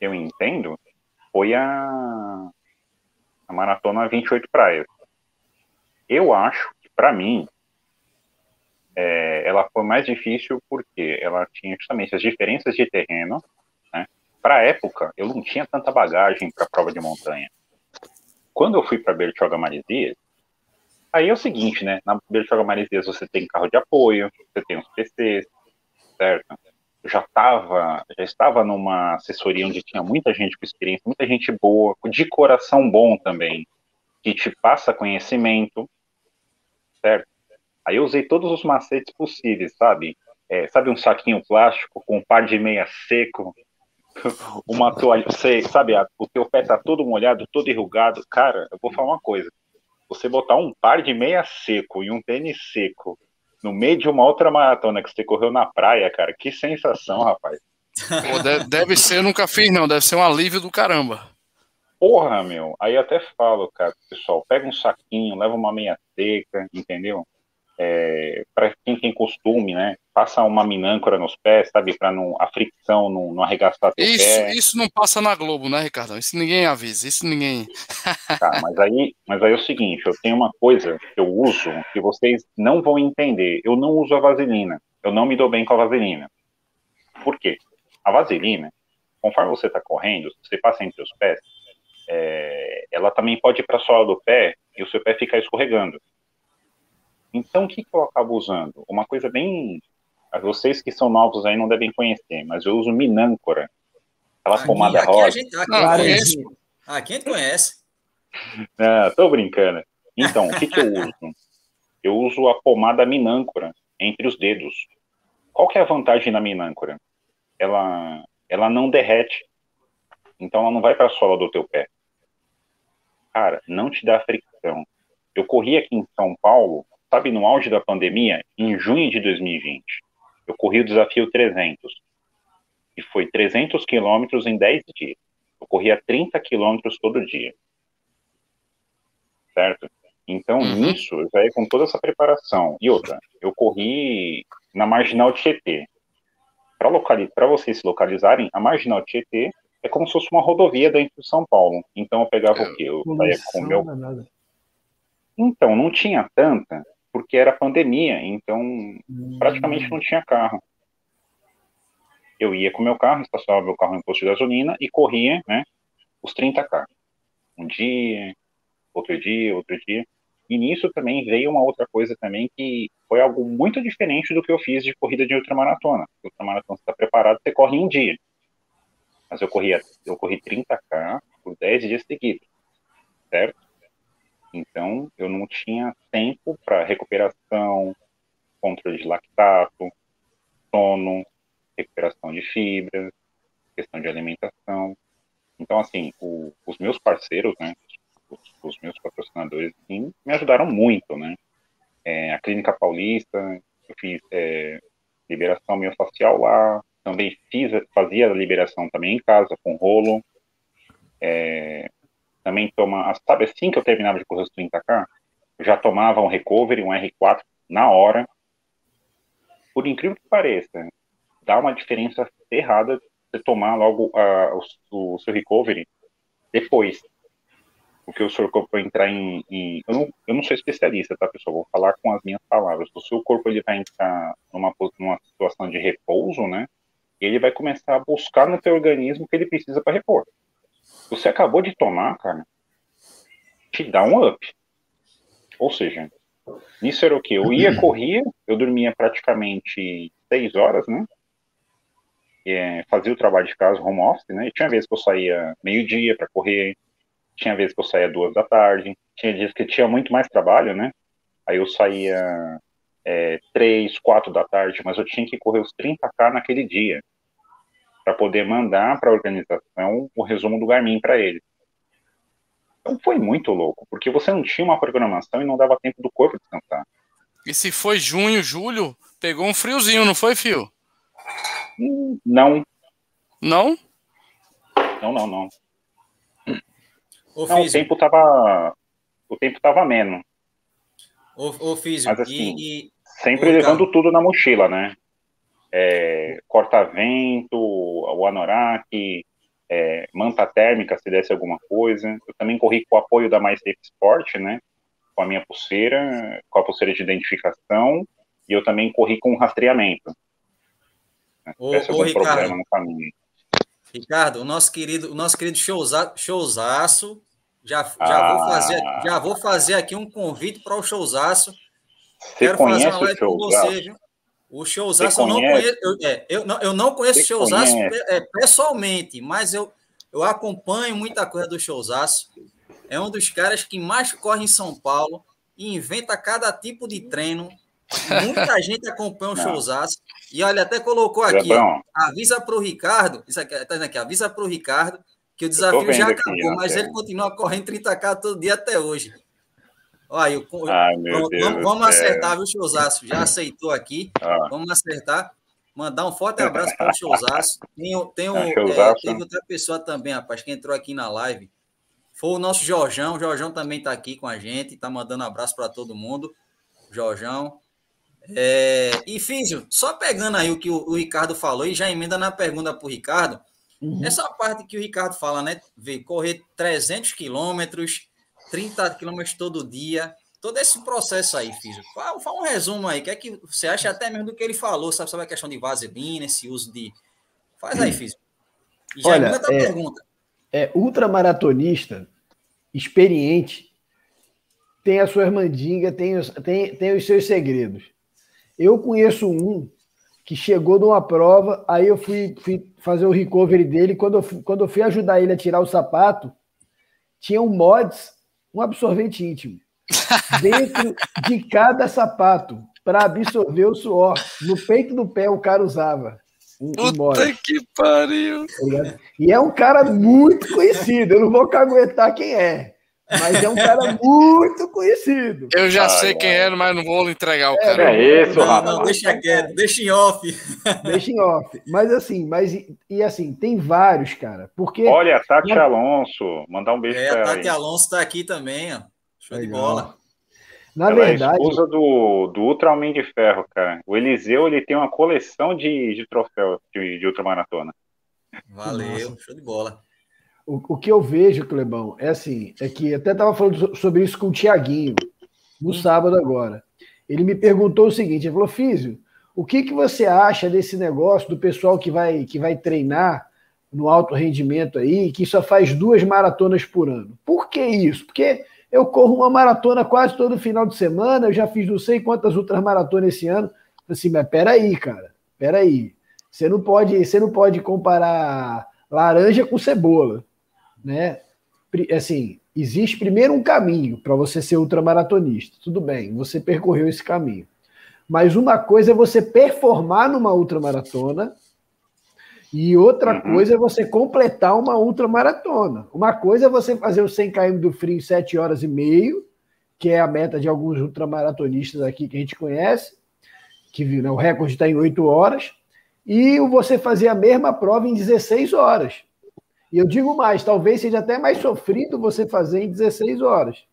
eu entendo, foi a, a maratona 28 praias. Eu acho que, para mim, é, ela foi mais difícil porque ela tinha justamente as diferenças de terreno. Né? Para a época, eu não tinha tanta bagagem para prova de montanha. Quando eu fui para Bertioga Maresias, aí é o seguinte, né? Na Bertioga Maresias você tem carro de apoio, você tem os PCs, certo? Eu já estava já estava numa assessoria onde tinha muita gente com experiência, muita gente boa, de coração bom também, que te passa conhecimento, certo? Aí eu usei todos os macetes possíveis, sabe? É, sabe um saquinho plástico com um par de meia seco, uma toalha, você sabe, o teu pé tá todo molhado, todo enrugado. Cara, eu vou falar uma coisa. Você botar um par de meia seco e um tênis seco no meio de uma outra maratona que você correu na praia, cara, que sensação, rapaz. Pô, deve, deve ser, eu nunca fiz, não, deve ser um alívio do caramba. Porra, meu, aí até falo, cara, pessoal, pega um saquinho, leva uma meia seca, entendeu? é, para quem tem costume, né? Passa uma minâncora nos pés, sabe? Para não a fricção não, não arregaçar teu isso, pé. Isso não passa na Globo, né, Ricardo? Isso ninguém avisa, isso ninguém. tá, mas aí, mas aí é o seguinte, eu tenho uma coisa que eu uso que vocês não vão entender. Eu não uso a vaselina. Eu não me dou bem com a vaselina. Por quê? A vaselina, conforme você está correndo, você passa entre os pés, é, ela também pode ir para a sola do pé e o seu pé ficar escorregando. Então, o que, que eu acabo usando? Uma coisa bem. Vocês que são novos aí não devem conhecer, mas eu uso Minâncora. Aquela aqui, pomada aqui rosa. A gente, aqui, ah, conhece. aqui a gente conhece. Ah, tô brincando. Então, o que, que eu uso? Eu uso a pomada Minâncora entre os dedos. Qual que é a vantagem da Minâncora? Ela, ela não derrete. Então, ela não vai para a sola do teu pé. Cara, não te dá fricção. Eu corri aqui em São Paulo sabe, no auge da pandemia, em junho de 2020, eu corri o desafio 300. E foi 300 quilômetros em 10 dias. Eu corria 30 quilômetros todo dia. Certo? Então, uhum. nisso, eu ia com toda essa preparação. E outra, eu corri na Marginal Tietê. Para locali vocês se localizarem, a Marginal Tietê é como se fosse uma rodovia dentro de São Paulo. Então, eu pegava o quê? Eu saía com o meu... Então, não tinha tanta, porque era pandemia, então praticamente hum. não tinha carro. Eu ia com meu carro, estacionava meu carro em posto de gasolina e corria, né, os 30k. Um dia, outro dia, outro dia. E nisso também veio uma outra coisa também que foi algo muito diferente do que eu fiz de corrida de ultramaratona. Ultramaratona você está preparado, você corre em um dia. Mas eu corri, eu corri 30K por 10 dias seguidos, certo? Então, eu não tinha tempo para recuperação, controle de lactato, sono, recuperação de fibras, questão de alimentação. Então, assim, o, os meus parceiros, né, os, os meus patrocinadores, assim, me ajudaram muito, né? É, a Clínica Paulista, eu fiz é, liberação miofascial lá, também fiz, fazia a liberação também em casa, com rolo. É, também toma, sabe assim que eu terminava de correr os 30K, eu já tomava um recovery, um R4 na hora. Por incrível que pareça, dá uma diferença errada você tomar logo a, o, o, seu recovery depois. Porque o seu corpo vai entrar em. em eu, não, eu, não, sou especialista, tá, pessoal? Vou falar com as minhas palavras. O seu corpo ele vai entrar numa, numa situação de repouso, né? Ele vai começar a buscar no seu organismo o que ele precisa para repor. Você acabou de tomar, cara, te dá um up. Ou seja, isso era o que? Eu ia, corria, eu dormia praticamente seis horas, né? É, fazia o trabalho de casa, home office, né? E tinha vezes que eu saía meio-dia para correr, tinha vezes que eu saía duas da tarde, tinha dias que tinha muito mais trabalho, né? Aí eu saía é, três, quatro da tarde, mas eu tinha que correr os 30K naquele dia para poder mandar para a organização o resumo do Garmin para ele. Então foi muito louco, porque você não tinha uma programação e não dava tempo do corpo descansar. E se foi junho, julho, pegou um friozinho, não foi, Fio? Não. Não? Não, não, não. Ô, não, o tempo tava. O tempo tava menos. Ô, ô Físio, Mas assim, e... sempre ô, levando cara... tudo na mochila, né? É, corta-vento, o anorak, é, manta térmica, se desse alguma coisa. Eu também corri com o apoio da Mais Safe Sport, né? Com a minha pulseira, com a pulseira de identificação, e eu também corri com rastreamento. Ô, Esse ô, Ricardo, problema no caminho. Ricardo, o nosso querido, o nosso querido showza, showzaço, já, já, ah. vou fazer, já vou fazer aqui um convite para o showzaço. Você Quero fazer uma live com você, viu? O Showzaço eu não conheço. Eu, é, eu, não, eu não conheço o Showzaço é, pessoalmente, mas eu, eu acompanho muita coisa do Showzaço. É um dos caras que mais corre em São Paulo e inventa cada tipo de treino. Muita gente acompanha o Showzaço. E olha, até colocou aqui, ó, avisa para o Ricardo, isso aqui, tá aqui, avisa para o Ricardo que o desafio já acabou, aqui, mas ele continua correndo 30k todo dia até hoje. Olha, eu, Ai, pronto, vamos, vamos acertar, viu, Showzaço? Já aceitou aqui. Ah. Vamos acertar. Mandar um forte abraço para o Showzaço. Tem, tem, um, é, é, teve outra pessoa também, rapaz, que entrou aqui na live. Foi o nosso Jorjão. O Jorjão também está aqui com a gente, está mandando abraço para todo mundo. Jorjão. É, e Físio, só pegando aí o que o, o, Ricardo falou e já emenda na pergunta para o Ricardo. Uhum. Essa parte que o Ricardo fala, né? Ver correr 300 quilômetros, 30 quilômetros todo dia. Todo esse processo aí, Físio. Fala, fala, um resumo aí. O que é que você acha até mesmo do que ele falou, sabe, sobre a questão de vaselina, esse uso de. Faz aí, Físio. E já Olha, é, pergunta. É, ultramaratonista, experiente, tem a sua mandingas, tem os, tem, tem os seus segredos. Eu conheço um que chegou numa prova, aí eu fui, fui fazer o recovery dele. Quando eu, quando eu fui ajudar ele a tirar o sapato, tinha um mods um absorvente íntimo dentro de cada sapato para absorver o suor. No peito do pé o cara usava. Um, Puta que pariu! Tá e é um cara muito conhecido. Eu não vou caguetar quem é. Mas é um cara muito conhecido. Eu já ai, sei quem é, mas não vou entregar o é, cara. É isso, não, não, deixa quieto, deixa em off. Deixa em off. Mas assim, mas e assim, tem vários, cara. Porque Olha, Tati. Alonso, mandar um beijo é, para ela. Tati aí. Alonso está aqui também, ó. Show Legal. de bola. Na ela verdade, é esposa do, do Ultra Homem de Ferro, cara. O Eliseu, ele tem uma coleção de, de troféus de, de ultramaratona. Valeu, Nossa. show de bola. O, o que eu vejo, Clebão, é assim, é que até estava falando sobre isso com o Tiaguinho, no sábado agora. Ele me perguntou o seguinte, ele falou, Físio, o que, que você acha desse negócio do pessoal que vai, que vai treinar no alto rendimento aí, que só faz duas maratonas por ano? Por que isso? Porque eu corro uma maratona quase todo final de semana, eu já fiz não sei quantas outras maratonas esse ano. Assim, mas peraí, cara, peraí. Você não pode, você não pode comparar laranja com cebola, né? Assim, existe primeiro um caminho para você ser ultramaratonista. Tudo bem, você percorreu esse caminho. Mas uma coisa é você performar numa ultramaratona e outra uhum. coisa é você completar uma ultramaratona. Uma coisa é você fazer o 100 km do frio em 7 horas e meio, que é a meta de alguns ultramaratonistas aqui que a gente conhece, que né, o recorde está em 8 horas, e você fazer a mesma prova em 16 horas. E eu digo mais, talvez seja até mais sofrido você fazer em 16 horas.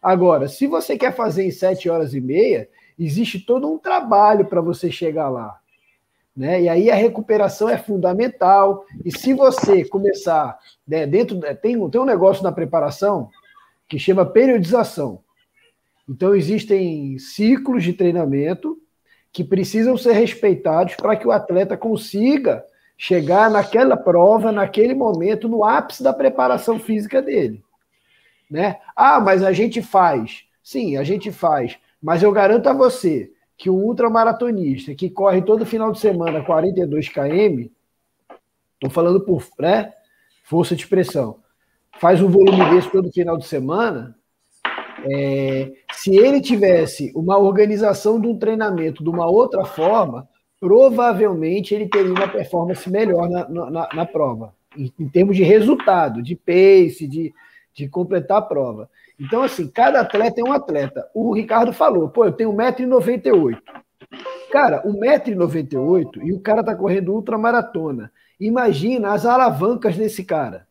Agora, se você quer fazer em 7 horas e meia, existe todo um trabalho para você chegar lá. Né? E aí a recuperação é fundamental. E se você começar né, dentro tem, tem um negócio na preparação que chama periodização. Então existem ciclos de treinamento que precisam ser respeitados para que o atleta consiga chegar naquela prova, naquele momento, no ápice da preparação física dele. Né? Ah, mas a gente faz. Sim, a gente faz. Mas eu garanto a você que um ultramaratonista que corre todo final de semana 42 km, estou falando por né, força de expressão, faz um volume desse todo final de semana, é, se ele tivesse uma organização de um treinamento de uma outra forma, provavelmente ele teria uma performance melhor na, na, na prova, em, em, termos de resultado, de pace, de, de completar a prova. Então, assim, cada atleta é um atleta. O Ricardo falou, pô, eu tenho 1,98m. Cara, 1,98m e o cara tá correndo ultramaratona. Imagina as alavancas desse cara.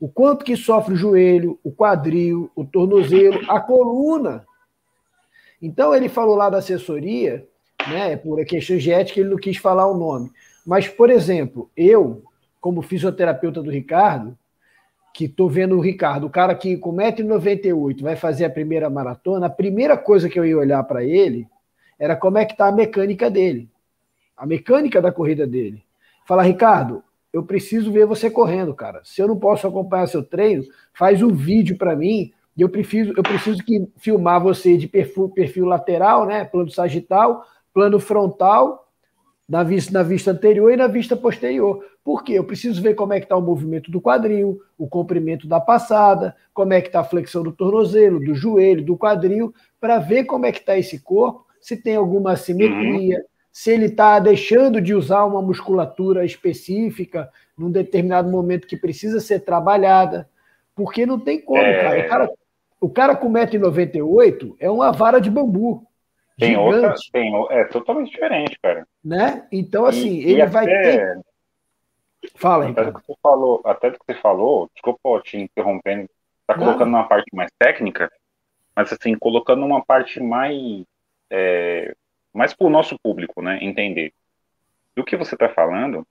O quanto que sofre o joelho, o quadril, o tornozelo, a coluna. Então, ele falou lá da assessoria né? Por questão de ética, ele não quis falar o nome. Mas, por exemplo, eu, como fisioterapeuta do Ricardo, que estou vendo o Ricardo, o cara que com 1,98m vai fazer a primeira maratona, a primeira coisa que eu ia olhar para ele era como é que está a mecânica dele, a mecânica da corrida dele. Falar, Ricardo, eu preciso ver você correndo, cara. Se eu não posso acompanhar seu treino, faz um vídeo para mim e eu preciso, eu preciso que filmar você de perfil, perfil lateral, né, plano sagital, plano frontal, na vista, na vista anterior e na vista posterior. Por quê? Eu preciso ver como é que está o movimento do quadril, o comprimento da passada, como é que está a flexão do tornozelo, do joelho, do quadril, para ver como é que está esse corpo, se tem alguma assimetria, uhum. se ele está deixando de usar uma musculatura específica num determinado momento que precisa ser trabalhada. Porque não tem como, é... cara. O cara, o cara com 1,98m é uma vara de bambu. Tem gigante. outra, tem, é totalmente diferente, cara. Né? Então, assim, e, ele e vai até, ter. Fala, até Ricardo. Do que você falou, até do que você falou, desculpa te interrompendo, tá colocando uma parte mais técnica, mas assim, colocando uma parte mais. É, mais para o nosso público, né? Entender. Do que você está falando,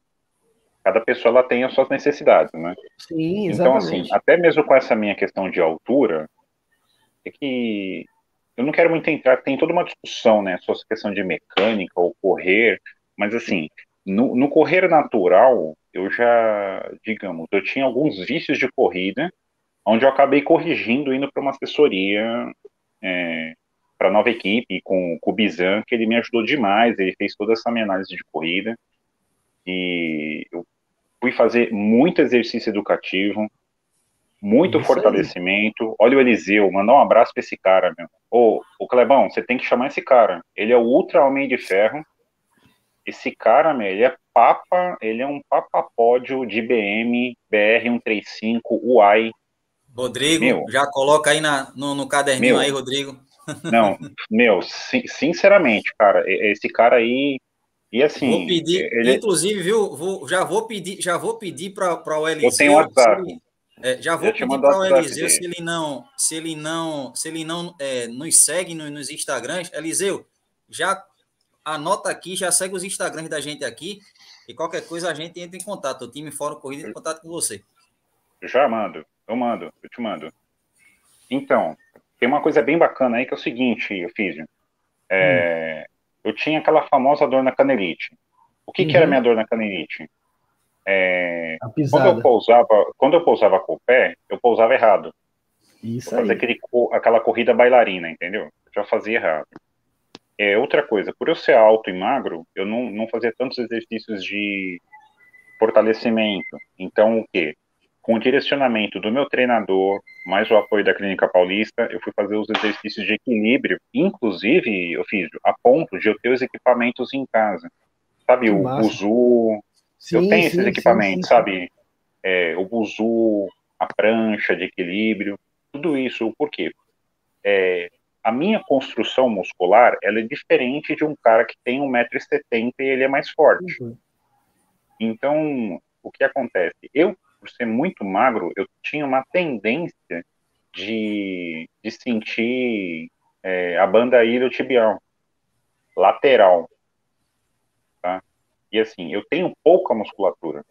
cada pessoa ela tem as suas necessidades, né? Sim, exatamente. Então, assim, até mesmo com essa minha questão de altura, é que eu não quero muito entrar, tem toda uma discussão, né, sobre essa questão de mecânica ou correr, mas assim, no, no, correr natural, eu já, digamos, eu tinha alguns vícios de corrida, onde eu acabei corrigindo indo para uma assessoria é, para a nova equipe com, com o Bizan, que ele me ajudou demais, ele fez toda essa minha análise de corrida, e eu fui fazer muito exercício educativo, muito Isso fortalecimento. Aí. Olha o Eliseu, mandar um abraço para esse cara, meu. Ô, ô Clebão, você tem que chamar esse cara. Ele é o Ultra Homem de Ferro. Esse cara, meu, ele é papa, ele é um papapódio de BM, BR-135, UAI. Rodrigo, meu, já coloca aí na, no, no caderninho meu, aí, Rodrigo. Não, meu, sinceramente, cara, esse cara aí e assim, vou pedir, ele... inclusive, viu? Vou, já vou pedir, já vou pedir para o Eliseu. Eu tenho WhatsApp. É, já vou pedir para o Eliseu se ele não, se ele não, se ele não é, nos segue nos, nos Instagrams. Eliseu, já anota aqui, já segue os Instagrams da gente aqui e qualquer coisa a gente entra em contato. O time Fórum Corrida entra em contato com você. Já mando, eu mando, eu te mando. Então, tem uma coisa bem bacana aí que é o seguinte, Físio. É, hum. Eu tinha aquela famosa dor na canelite. O que, uhum. que era uhum. minha dor na canelite? É, quando, eu pousava, quando eu pousava com o pé, eu pousava errado. Isso aí. Aquele, aquela corrida bailarina, entendeu? Eu já fazia errado. É, outra coisa, por eu ser alto e magro, eu não, não fazia tantos exercícios de, fortalecimento. Então, o quê? Com o direcionamento do meu treinador, mais o apoio da Clínica Paulista, eu fui fazer os exercícios de equilíbrio, inclusive, eu fiz a ponto de eu ter os equipamentos em casa. Sabe, que o buzu, eu tenho sim, esses equipamentos, sim, sim. sabe? É, o buzu, a prancha de equilíbrio, tudo isso. Por quê? É, a minha construção muscular ela é diferente de um cara que tem 1,70m e ele é mais forte. Uhum. Então, o que acontece? Eu, por ser muito magro, eu tinha uma tendência de, de sentir é, a banda iliotibial, lateral. E assim, eu tenho pouca musculatura.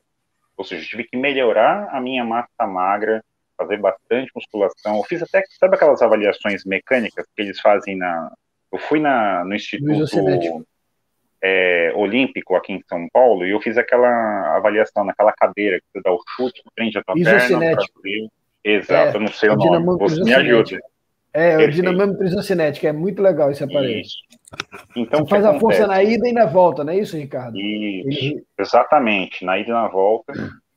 Ou seja, eu tive que melhorar a minha massa magra, fazer bastante musculação. Eu fiz até, sabe aquelas avaliações mecânicas que eles fazem na. Eu fui na, no Instituto é, Olímpico aqui em São Paulo e eu fiz aquela avaliação naquela cadeira que você dá o chute, prende a tua perna. Exato, é, eu não sei o, o nome. Você me ajuda. É, o dinamômetro cinética, é muito legal esse aparelho. Isso. Então, Você faz acontece? a força na ida e na volta, não é isso, Ricardo? Isso, Ele... exatamente, na ida e na volta.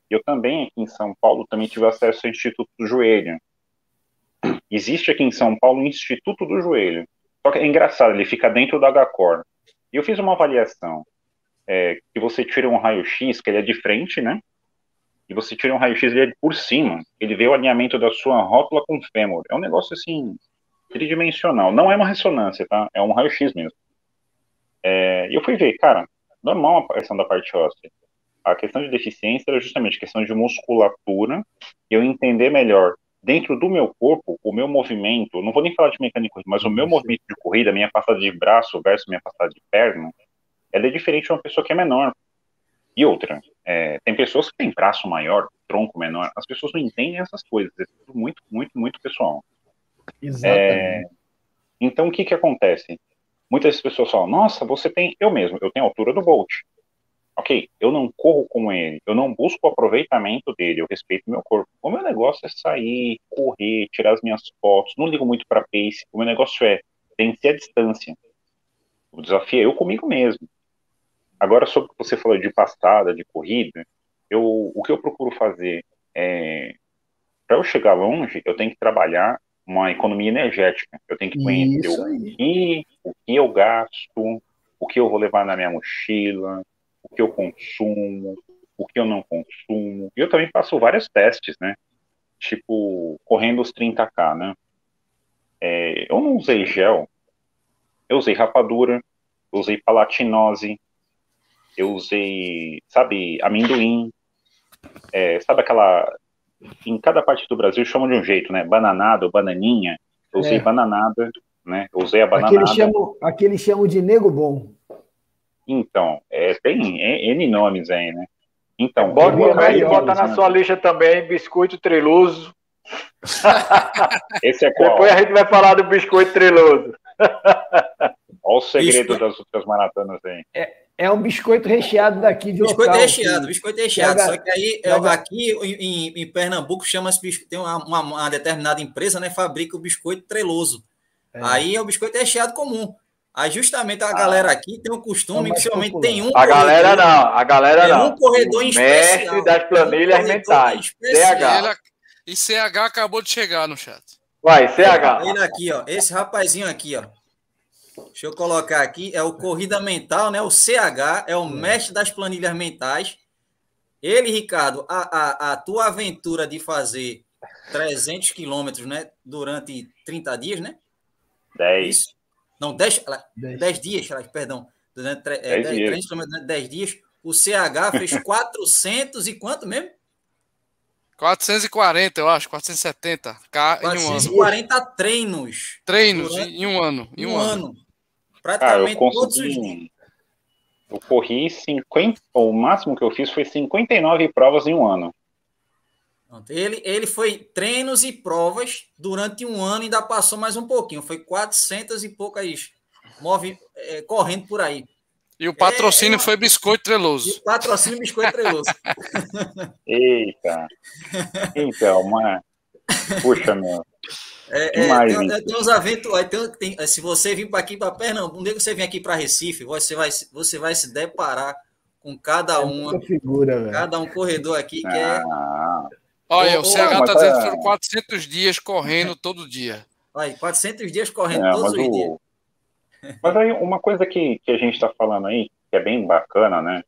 Eu também, aqui em São Paulo, também tive acesso ao Instituto do Joelho. Existe aqui em São Paulo o Instituto do Joelho. Só que é engraçado, ele fica dentro da HCOR. E eu fiz uma avaliação é, que você tira um raio-x, que ele é de frente, né? E você tira um raio-x, ele é por cima. Ele vê o alinhamento da sua rótula com o fêmur. É um negócio, assim, tridimensional. Não é uma ressonância, tá? É um raio-x mesmo. É, eu fui ver, cara, normal a questão da parte óssea. A questão de deficiência era justamente questão de musculatura, eu entender melhor dentro do meu corpo, o meu movimento, não vou nem falar de mecânico, mas o meu movimento de corrida, a minha passada de braço versus minha passada de perna, ela é diferente de uma pessoa que é menor. E outra, é, tem pessoas que têm braço maior, tronco menor, as pessoas não entendem essas coisas, é muito, muito, muito pessoal. Exatamente. É, então, o que que acontece? Muitas pessoas falam, nossa, você tem, eu mesmo, eu tenho a altura do Bolt. Ok, eu não corro como ele, eu não busco o aproveitamento dele, eu respeito meu corpo. O meu negócio é sair, correr, tirar as minhas fotos, não ligo muito para pace, o meu negócio é vencer a distância. O desafio é eu comigo mesmo. Agora, sobre o que você falou de passada, de corrida, eu, o que eu procuro fazer é, para eu chegar longe, eu tenho que trabalhar uma economia energética. Eu tenho que conhecer o que, o que eu gasto, o que eu vou levar na minha mochila, o que eu consumo, o que eu não consumo. E eu também faço vários testes, né? Tipo, correndo os 30k, né? É, eu não usei gel, eu usei rapadura, eu usei palatinose, eu usei, sabe, amendoim, é, sabe aquela em cada parte do Brasil chamam de um jeito, né? Bananada ou bananinha. Eu usei é. bananada, né? Eu usei a bananada. Aquele chamam, aquele chamam de nego bom. Então, é, tem N nomes aí, né? Então, bota, aí, bota na sua lista também biscoito treloso. Esse é qual? Depois a gente vai falar do biscoito treloso. Olha o segredo das outras maratonas aí. É, é um biscoito recheado daqui de Biscoito local, recheado, biscoito recheado. Só que aí, é, aqui em, em Pernambuco, chama-se tem uma, uma, uma, determinada empresa, né? Fabrica o biscoito treloso. É. Aí é o biscoito recheado comum. Aí justamente a ah, galera aqui tem um costume, é principalmente tem um. A galera não, a galera não. um corredor em especial. Mestre das planilhas um mentais. CH. E CH acabou de chegar no chat. Vai, CH. Ele aqui, ó. Esse rapazinho aqui, ó. Deixa eu colocar aqui, é o Corrida Mental, né? O CH, é o mestre das planilhas mentais. Ele, Ricardo, a, a, a tua aventura de fazer 300 quilômetros, né? Durante 30 dias, né? 10. Isso? Não, 10, 10. 10 dias, perdão. Durante 10, 10, 10 dias. durante 10 dias. O CH fez 400 e quanto mesmo? 440, eu acho, 470. K 440 em um ano. treinos. Treinos em um ano. Em um, um ano. ano. Praticamente ah, eu todos os dias. Eu corri 50, o máximo que eu fiz foi 59 provas em um ano. Ele, ele foi treinos e provas durante um ano, ainda passou mais um pouquinho. Foi 400 e poucas move, é, correndo por aí. E o patrocínio é, é foi Biscoito Treloso. O patrocínio Biscoito Treloso. Eita. Então, uma... Puxa, meu. É, é, tem, tem, uns eventos. Tem, tem, se você vir para aqui para Pernambuco, um dia que você vem aqui para Recife, você vai, você vai se deparar com cada é um. Figura, cada um corredor aqui que é. Ah. Olha, o CH está dizendo que foram 400 dias correndo todo dia. Olha, 400 dias correndo é, todos os o... dias. Mas aí, uma coisa que, que a gente está falando aí, que é bem bacana, né?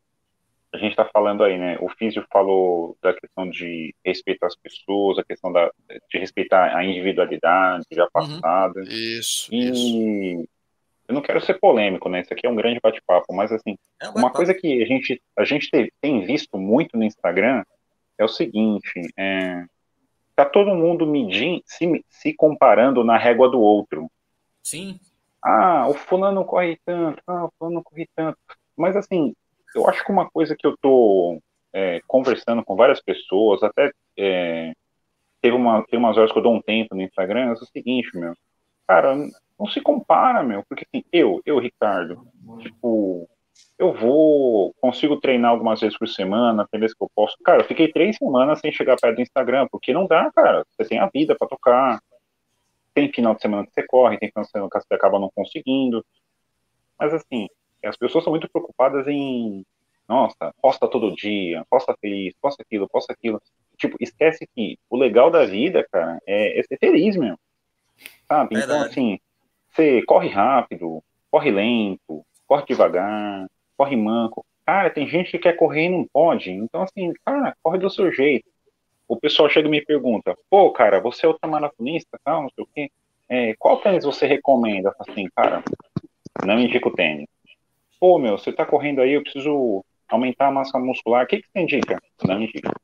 A gente está falando aí, né? O Físio falou da questão de respeitar as pessoas, a questão da, de respeitar a individualidade já uhum. passada. Uhum. Isso, e isso. eu não quero ser polêmico, né? Isso aqui é um grande bate-papo, mas assim, é uma coisa que a gente, a gente tem visto muito no Instagram é o seguinte: é, tá todo mundo medindo, se, se comparando na régua do outro. Sim. Ah, o fulano corre tanto, ah, o fulano corre tanto. Mas assim, eu acho que uma coisa que eu tô é, conversando com várias pessoas, até é, teve, uma, teve umas horas que eu dou um tempo no Instagram, é o seguinte, meu. Cara, não se compara, meu, porque assim, eu, eu, Ricardo, tipo, eu vou, consigo treinar algumas vezes por semana, tem vezes que eu posso. Cara, eu fiquei três semanas sem chegar perto do Instagram, porque não dá, cara. Você tem a vida para tocar. Tem final de semana que você corre, tem final de semana que você acaba não conseguindo. Mas assim, as pessoas são muito preocupadas em, nossa, posta todo dia, posta feliz, posta aquilo, posta aquilo. Tipo, esquece que o legal da vida, cara, é, é ser feliz mesmo. Sabe? Então, assim, você corre rápido, corre lento, corre devagar, corre manco. Cara, tem gente que quer correr e não pode. Então, assim, cara, corre do seu jeito. O pessoal chega e me pergunta, pô, cara, você é ultramaratonista, tal, não sei o quê. É, qual tênis você recomenda? Assim, cara, não indico tênis. Pô, meu, você tá correndo aí, eu preciso aumentar a massa muscular. O que, que você indica? Não indico.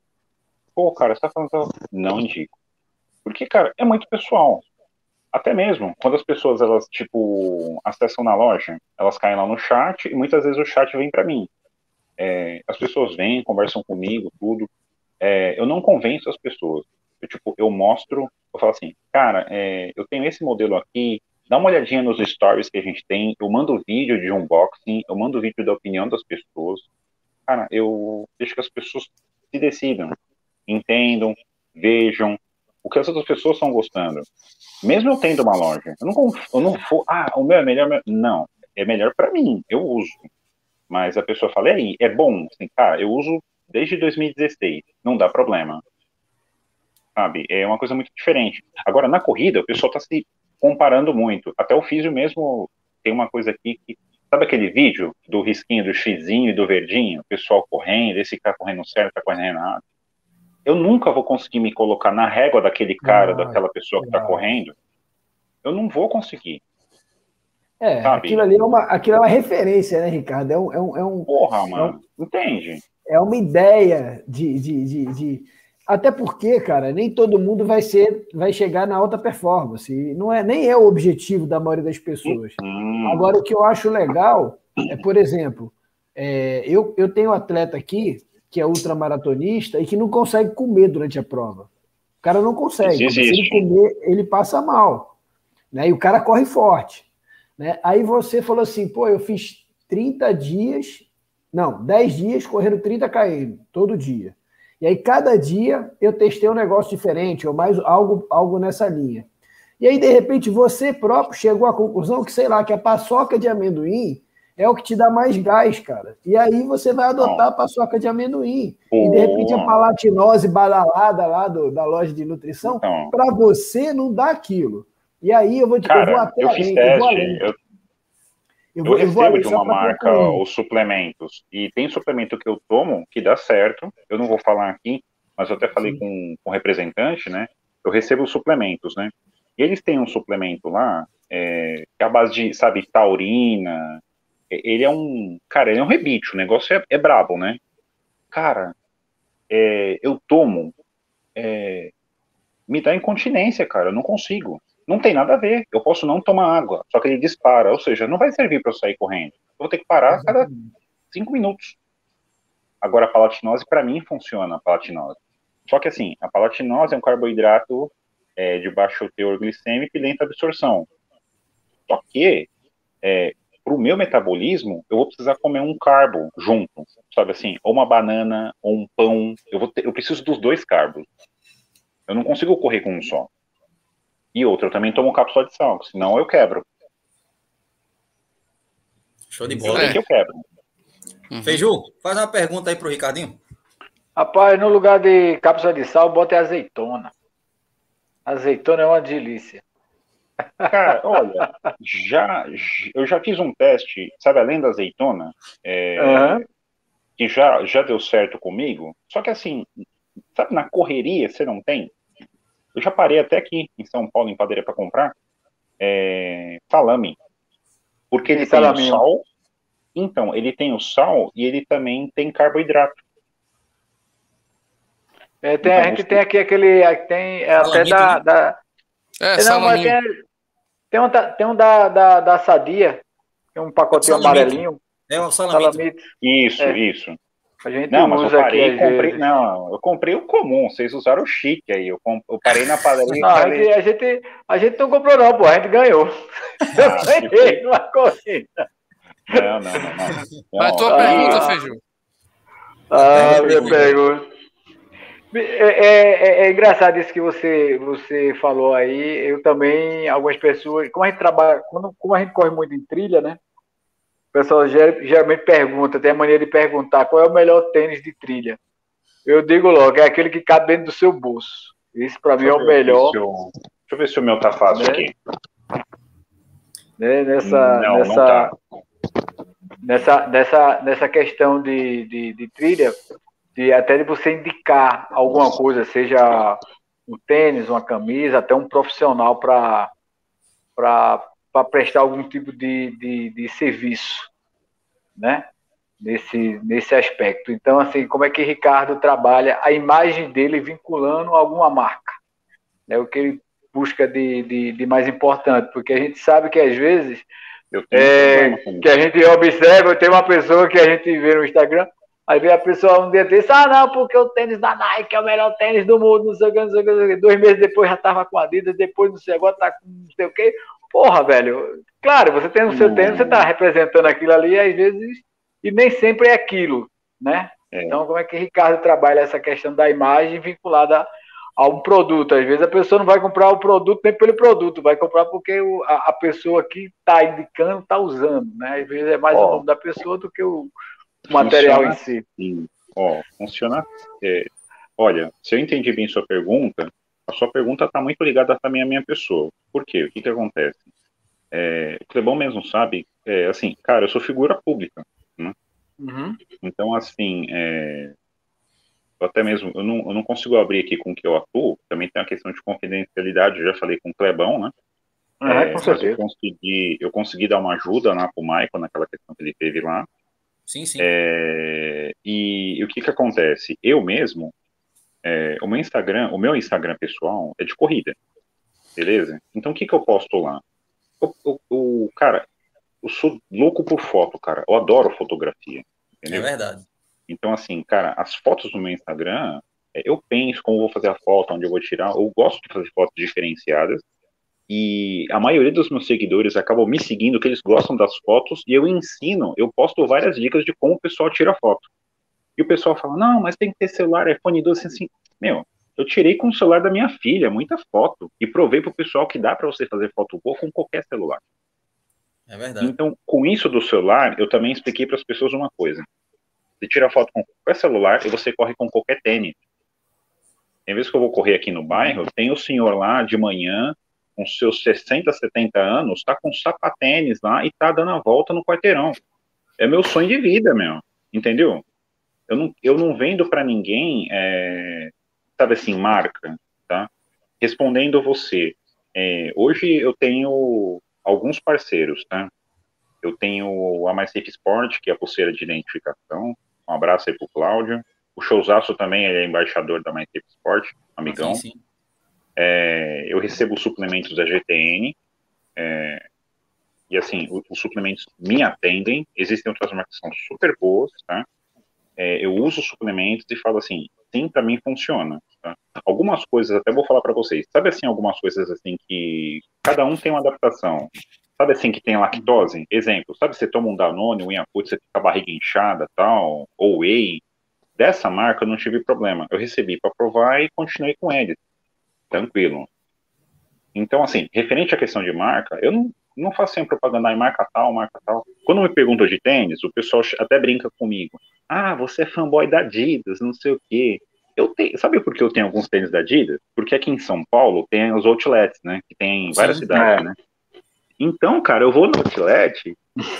Pô, cara, você tá falando. Não indico. Porque, cara, é muito pessoal até mesmo quando as pessoas elas tipo acessam na loja, elas caem lá no chat e muitas vezes o chat vem para mim. É, as pessoas vêm, conversam comigo, tudo. É, eu não convenço as pessoas. Eu, tipo, eu mostro, eu falo assim, cara, é, eu tenho esse modelo aqui, dá uma olhadinha nos stories que a gente tem, eu mando vídeo de unboxing, eu mando vídeo da opinião das pessoas. Cara, eu deixo que as pessoas se decidam, entendam, vejam, o que as outras pessoas estão gostando. Mesmo eu tendo uma loja, eu não, eu não vou, ah, o meu é melhor, não, é melhor para mim, eu uso. Mas a pessoa fala, e aí, é bom? Assim, cara, eu uso desde 2016, não dá problema. Sabe? É uma coisa muito diferente. Agora, na corrida, o pessoal está se comparando muito. Até o físio mesmo tem uma coisa aqui que. Sabe aquele vídeo do risquinho do xizinho e do verdinho? O pessoal correndo, esse cara correndo certo, tá correndo errado eu nunca vou conseguir me colocar na régua daquele cara, ah, daquela pessoa que está correndo. Eu não vou conseguir. É, sabe? aquilo ali é uma, aquilo é uma referência, né, Ricardo? É um. É um, é um Porra, mano, é um, entende? É uma ideia de, de, de, de, Até porque, cara, nem todo mundo vai ser, vai chegar na alta performance. Não é, nem é o objetivo da maioria das pessoas. Hum. Agora, o que eu acho legal é, por exemplo, é, eu, eu tenho um atleta aqui que é ultramaratonista e que não consegue comer durante a prova. O cara não consegue. Se ele comer, ele passa mal. Né? E o cara corre forte. Né? Aí você falou assim, pô, eu fiz 30 dias, não, 10 dias correndo 30 km todo dia. E aí cada dia eu testei um negócio diferente, ou mais algo, algo nessa linha. E aí, de repente, você próprio chegou à conclusão que, sei lá, que a paçoca de amendoim é o que te dá mais gás, cara. E aí você vai adotar a paçoca de amendoim. E de repente a palatinose badalada lá do, da loja de nutrição, então, para você não dá aquilo. E aí eu vou, cara, eu vou até eu fiz teste, eu, eu, eu, vou, eu recebo de uma marca os suplementos. E tem suplemento que eu tomo que dá certo. Eu não vou falar aqui, mas eu até falei com, com o representante, né? Eu recebo os suplementos, né? E eles têm um suplemento lá, é, que é a base de, sabe, taurina, ele é um. Cara, ele é um rebite, o negócio é, é brabo, né? Cara, é, eu tomo. É, me dá incontinência, cara, eu não consigo. Não tem nada a ver. Eu posso não tomar água, só que ele dispara, ou seja, não vai servir para eu sair correndo. Eu vou ter que parar a cada cinco minutos. Agora, a palatinose, para mim, funciona a palatinose. Só que assim, a palatinose é um carboidrato é, de baixo teor glicêmico e lenta absorção. Só que é, para o meu metabolismo, eu vou precisar comer um carbo junto, sabe assim, ou uma banana, ou um pão. Eu, vou ter, eu preciso dos dois carbos. Eu não consigo correr com um só. E outro, eu também tomo cápsula de sal, senão eu quebro. Show de bola. É. eu quebro. Uhum. Feiju, faz uma pergunta aí pro Ricardinho. Rapaz, no lugar de cápsula de sal, bota azeitona. Azeitona é uma delícia. Cara, olha, já, eu já fiz um teste, sabe, além da azeitona, é, uhum. que já, já deu certo comigo, só que assim, sabe, na correria você não tem? Eu já parei até aqui em São Paulo, em padaria, para comprar é, salame. Porque ele tem o sal. Então, ele tem o sal e ele também tem carboidrato. É, tem, então, a gente você... tem aqui aquele. Tem é, até da. Da... É, não, mas tem, tem um, tem um da, da, da Sadia, tem um pacotinho amarelinho. É o salamito. Isso, é. isso. A gente não, mas eu parei e comprei. Não, eu comprei o comum, vocês usaram o chique aí. Eu, comp... eu parei na padaria. Não, a, gente, a, gente, a gente não comprou, não, pô, a gente ganhou. Ah, eu ganhei numa corrida. Não, não, não. não. Mas tua ah, pergunta, Feijão. Ah, minha pergunta. É, é, é, é, engraçado isso que você, você falou aí. Eu também, algumas pessoas, como a gente trabalha, quando, como a gente corre muito em trilha, né? O pessoal geralmente pergunta, tem a mania de perguntar qual é o melhor tênis de trilha. Eu digo logo, é aquele que cabe dentro do seu bolso. Isso para mim é o melhor. Eu, deixa eu ver se o meu tá fácil né? aqui. Né? Nessa, não, nessa, não tá. nessa, nessa, nessa questão de, de, de trilha, de até de você indicar alguma coisa, seja um tênis, uma camisa, até um profissional para para prestar algum tipo de, de, de, serviço, né? Nesse, nesse aspecto. Então, assim, como é que Ricardo trabalha a imagem dele vinculando alguma marca? É o que ele busca de, de, de mais importante, porque a gente sabe que às vezes é, que a gente observa, tem uma pessoa que a gente vê no Instagram, aí vê a pessoa um dia desse, ah não, porque o tênis da Nike é o melhor tênis do mundo, não sei o que, não sei o que, dois meses depois já tava com a Adidas, depois não sei, agora tá com não sei o que, Porra, velho. Claro, você tem o seu tempo, você está representando aquilo ali, às vezes, e nem sempre é aquilo, né? É. Então, como é que Ricardo trabalha essa questão da imagem vinculada a um produto? Às vezes a pessoa não vai comprar o produto nem pelo produto, vai comprar porque o, a, a, pessoa que está indicando está usando, né? Às vezes é mais Ó, o nome da pessoa do que o material em si. Sim. Ó, funciona. É, olha, se eu entendi bem sua pergunta, a sua pergunta está muito ligada também à minha pessoa. Por quê? O que, que acontece? É, o Clebão mesmo sabe, é, assim, cara, eu sou figura pública, né? Uhum. Então, assim, é, até mesmo, eu não, eu não consigo abrir aqui com que eu atuo, também tem a questão de confidencialidade, eu já falei com o Clebão, né? Ah, é, com certeza. Eu consegui, eu consegui dar uma ajuda lá pro Michael naquela questão que ele teve lá. Sim, sim. É, e, e, o que que acontece? Eu mesmo, é, o meu Instagram, o meu Instagram pessoal é de corrida, beleza? Então o que que eu posto lá? O, o, o cara, eu sou louco por foto, cara. Eu adoro fotografia. Entendeu? É verdade. Então, assim, cara, as fotos no meu Instagram, é, eu penso como vou fazer a foto, onde eu vou tirar. Eu gosto de fazer fotos diferenciadas. E a maioria dos meus seguidores acabam me seguindo, que eles gostam das fotos, e eu ensino, eu posto várias dicas de como o pessoal tira foto. E o pessoal fala, não, mas tem que ter celular, iPhone 12, assim, meu, eu tirei com o celular da minha filha muita foto e provei pro pessoal que dá para você fazer foto boa com qualquer celular. É verdade. Então, com isso do celular, eu também expliquei para as pessoas uma coisa. Você tira foto com qualquer celular e você corre com qualquer tênis. Tem vezes que eu vou correr aqui no bairro, tem o senhor lá de manhã, com seus 60, 70 anos, tá com sapatênis lá e tá dando a volta no quarteirão. É meu sonho de vida, meu. Entendeu? eu não, eu não vendo para ninguém, é, sabe assim, marca, tá? Respondendo você, é, hoje eu tenho alguns parceiros, tá? Eu tenho a MySafe Sport, que é a pulseira de identificação. Um abraço aí pro Cláudio. O Showzaço também, ele é embaixador da MySafe Sport, amigão. Sim, sim. É, eu recebo suplementos da GTN. É, e assim, os, os suplementos me atendem. Existem outras marcas que são super boas, tá? É, eu uso suplementos e falo assim, sim, para mim funciona. Tá? Algumas coisas, até vou falar para vocês, sabe assim, algumas coisas assim que cada um tem uma adaptação. Sabe assim que tem lactose? Exemplo, sabe você toma um Danone, um Yakult, você fica a barriga inchada, tal, ou Whey, dessa marca eu não tive problema. Eu recebi para provar e continuei com eles. Tranquilo. Então, assim, referente à questão de marca, eu não, não faço sempre propaganda em marca tal, marca tal. Quando me perguntam de tênis, o pessoal até brinca comigo. Ah, você é fanboy da Adidas, não sei o quê. Eu tenho, sabe por que eu tenho alguns tênis da Adidas? Porque aqui em São Paulo tem os outlets, né? Que tem em várias Sim, cidades, é. né? Então, cara, eu vou no outlet,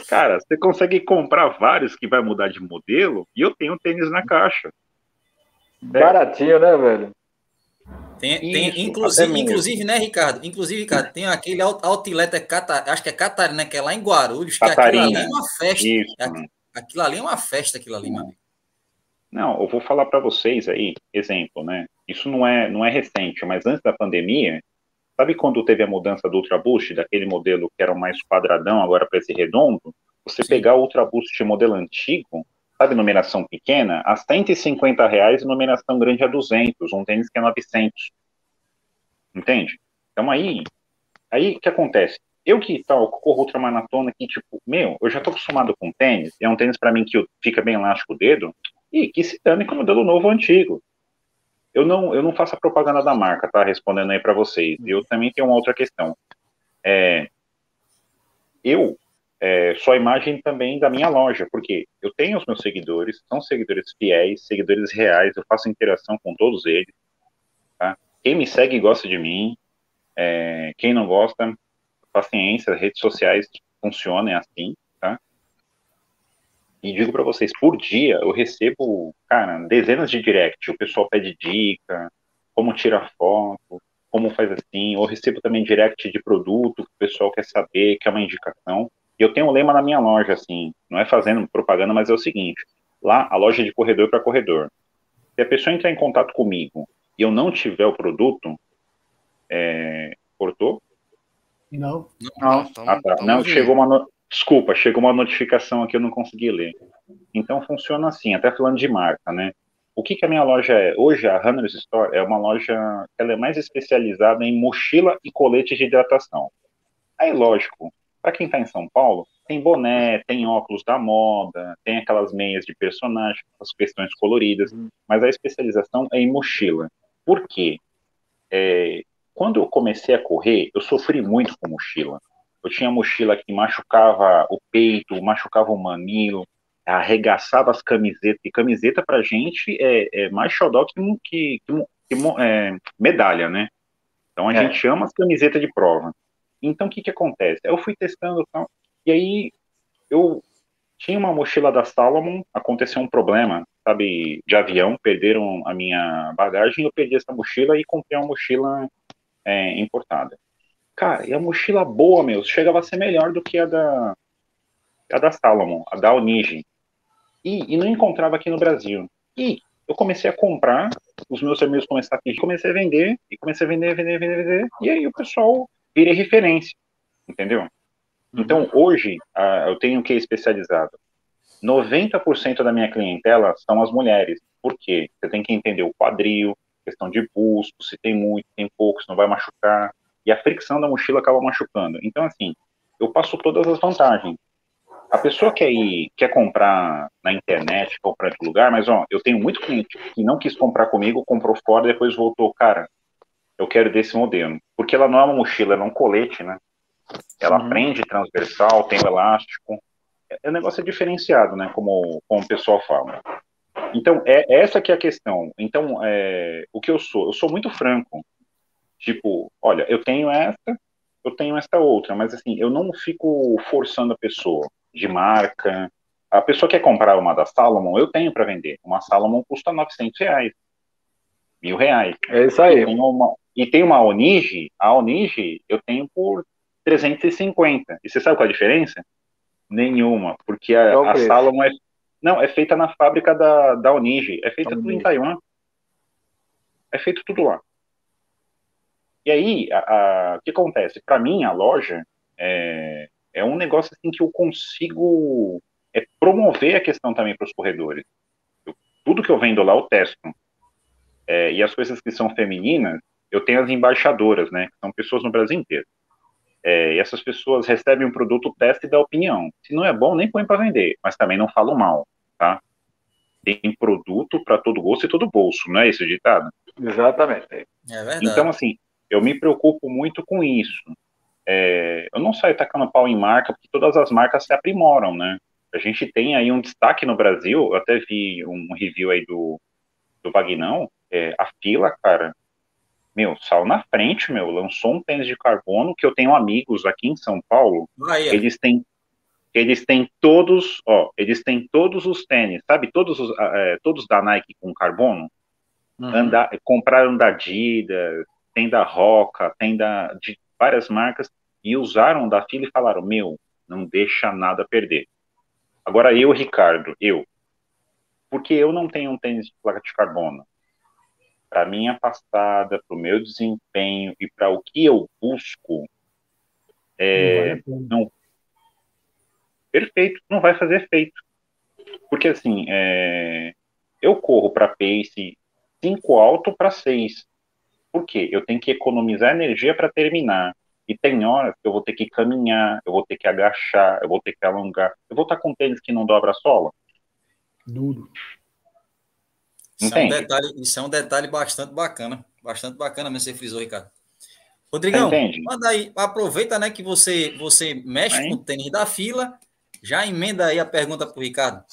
cara, você consegue comprar vários que vai mudar de modelo e eu tenho tênis na caixa. Baratinho, né, velho? Tem, tem inclusive, inclusive, né, Ricardo? Inclusive, Ricardo, tem aquele outlet, é Catar, acho que é Catarina, que é lá em Guarulhos, que aquilo ali é uma festa. Isso. Aquilo ali é uma festa, aquilo ali, meu amigo. Não, eu vou falar para vocês aí, exemplo, né? Isso não é, não é recente, mas antes da pandemia, Sabe quando teve a mudança do Ultra Boost, daquele modelo que era mais quadradão, agora para esse redondo? Você Sim. pegar o Ultra Boost modelo antigo, sabe, numeração pequena, a 150 reais, numeração grande a 200, um tênis que é 900. Entende? Então aí, aí o que acontece? Eu que tal, corro ultramaratona que, tipo, meu, eu já tô acostumado com tênis, é um tênis para mim que fica bem elástico o dedo, e que se dane com o modelo novo ou antigo. Eu não, eu não faço a propaganda da marca, tá? Respondendo aí para vocês. Eu também tenho uma outra questão. É, eu é, sou a imagem também da minha loja, porque eu tenho os meus seguidores, são seguidores fiéis, seguidores reais, eu faço interação com todos eles. Tá? Quem me segue gosta de mim, é, quem não gosta, paciência, redes sociais funcionam assim. E digo para vocês, por dia eu recebo, cara, dezenas de direct. O pessoal pede dica, como tirar foto, como faz assim. Eu recebo também direct de produto que o pessoal quer saber, que é uma indicação. E eu tenho um lema na minha loja, assim, não é fazendo propaganda, mas é o seguinte: lá, a loja é de corredor para corredor. Se a pessoa entrar em contato comigo e eu não tiver o produto, é... cortou? Não. Não, ah, tá. não chegou uma, no... Desculpa, chegou uma notificação aqui, eu não consegui ler. Então funciona assim, até falando de marca, né? O que, que a minha loja é? Hoje a Runners Store é uma loja, ela é mais especializada em mochila e colete de hidratação. Aí, lógico, para quem está em São Paulo, tem boné, tem óculos da moda, tem aquelas meias de personagem, as questões coloridas, mas a especialização é em mochila. Por quê? É, quando eu comecei a correr, eu sofri muito com mochila. Eu tinha mochila que machucava o peito, machucava o mamilo, arregaçava as camisetas. E camiseta pra gente é, é mais xodó que, que, que, que é, medalha, né? Então a é. gente ama as camisetas de prova. Então o que que acontece? Eu fui testando tal, e aí eu tinha uma mochila da Salomon, aconteceu um problema, sabe, de avião, perderam a minha bagagem, eu perdi essa mochila e comprei uma mochila é, importada. Cara, e a mochila boa, meu, chegava a ser melhor do que a da, a da Salomon, a da Onigi. E, e não encontrava aqui no Brasil. E eu comecei a comprar, os meus amigos começaram a pedir, comecei a vender, e comecei a vender, vender, vender, vender, e aí o pessoal virei referência, entendeu? Uhum. Então, hoje, eu tenho o que especializado? 90% da minha clientela são as mulheres. Por quê? Você tem que entender o quadril, questão de busto, se tem muito, tem pouco, se não vai machucar e a fricção da mochila acaba machucando. Então, assim, eu passo todas as vantagens. A pessoa quer ir, quer comprar na internet, comprar em outro lugar, mas ó, eu tenho muito cliente que não quis comprar comigo, comprou fora, depois voltou, cara, eu quero desse modelo. Porque ela não é uma mochila, ela é um colete, né? Ela uhum. prende transversal, tem o elástico. É, o negócio é diferenciado, né? Como, como o pessoal fala. Então, é essa que é a questão. Então, é, o que eu sou? Eu sou muito franco. Tipo, olha, eu tenho essa, eu tenho essa outra, mas assim, eu não fico forçando a pessoa de marca. A pessoa quer comprar uma da Salomon, eu tenho para vender. Uma Salomon custa 900 reais, mil reais. É isso aí. Uma, e tem uma Onige, a Onige eu tenho por 350. E você sabe qual é a diferença? Nenhuma, porque a, a Salomon é, não, é feita na fábrica da, da Onige, é feita tudo em Taiwan. É feito tudo lá. E aí, a, a, o que acontece? Para mim, a loja é, é um negócio assim que eu consigo é, promover a questão também para os corredores. Eu, tudo que eu vendo lá, eu testo. É, e as coisas que são femininas, eu tenho as embaixadoras, né? São pessoas no Brasil inteiro. É, e essas pessoas recebem um produto, testa e dá opinião. Se não é bom, nem põe para vender, mas também não falam mal, tá? Tem produto para todo gosto e todo bolso, não é esse o ditado? Exatamente. É verdade. Então, assim, eu me preocupo muito com isso. é, eu não saio tacando pau em marca, porque todas as marcas se aprimoram, né? A gente tem aí um destaque no Brasil, eu até vi um review aí do, do Vagnão, é, a fila, cara, meu, saiu na frente, meu, lançou um tênis de carbono, que eu tenho amigos aqui em São Paulo, eles têm eles têm todos, ó, eles têm todos os tênis, sabe, todos os, é, todos da Nike com carbono, uhum. Anda, compraram da Adidas, tem da Roca, tem da, de várias marcas, e usaram da fila e falaram, meu, não deixa nada perder. Agora eu, Ricardo, eu, porque eu não tenho um tênis de placa de carbono, para minha passada, para o meu desempenho e para o que eu busco, é, não, não, perfeito, não vai fazer efeito. Porque assim, é, eu corro para pace 5 alto para 6. Por quê? Eu tenho que economizar energia para terminar. E tem horas que eu vou ter que caminhar, eu vou ter que agachar, eu vou ter que alongar. Eu vou estar com tênis que não dobra a sola. Duro. Isso é, um detalhe, isso é um detalhe bastante bacana. Bastante bacana mesmo você frisou, Ricardo. Rodrigão, manda aí, aproveita né, que você, você mexe com o tênis da fila, já emenda aí a pergunta para o Ricardo.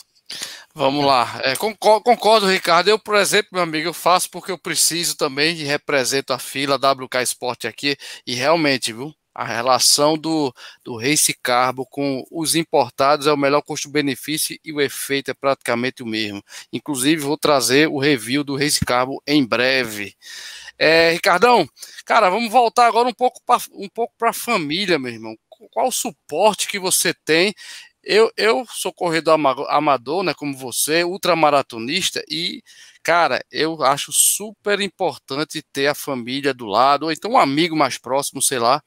Vamos lá. É, concordo, concordo, Ricardo. Eu, por exemplo, meu amigo, eu faço porque eu preciso também e represento a fila WK Sport aqui. E realmente, viu? A relação do, do Race Carbo com os importados é o melhor custo-benefício e o efeito é praticamente o mesmo. Inclusive, vou trazer o review do Race Carbo em breve. É, Ricardão, cara, vamos voltar agora um pouco para um pouco a família, meu irmão. Qual o suporte que você tem eu, eu sou corredor amador, né, como você, ultramaratonista, e, cara, eu acho super importante ter a família do lado, ou então um amigo mais próximo, sei lá.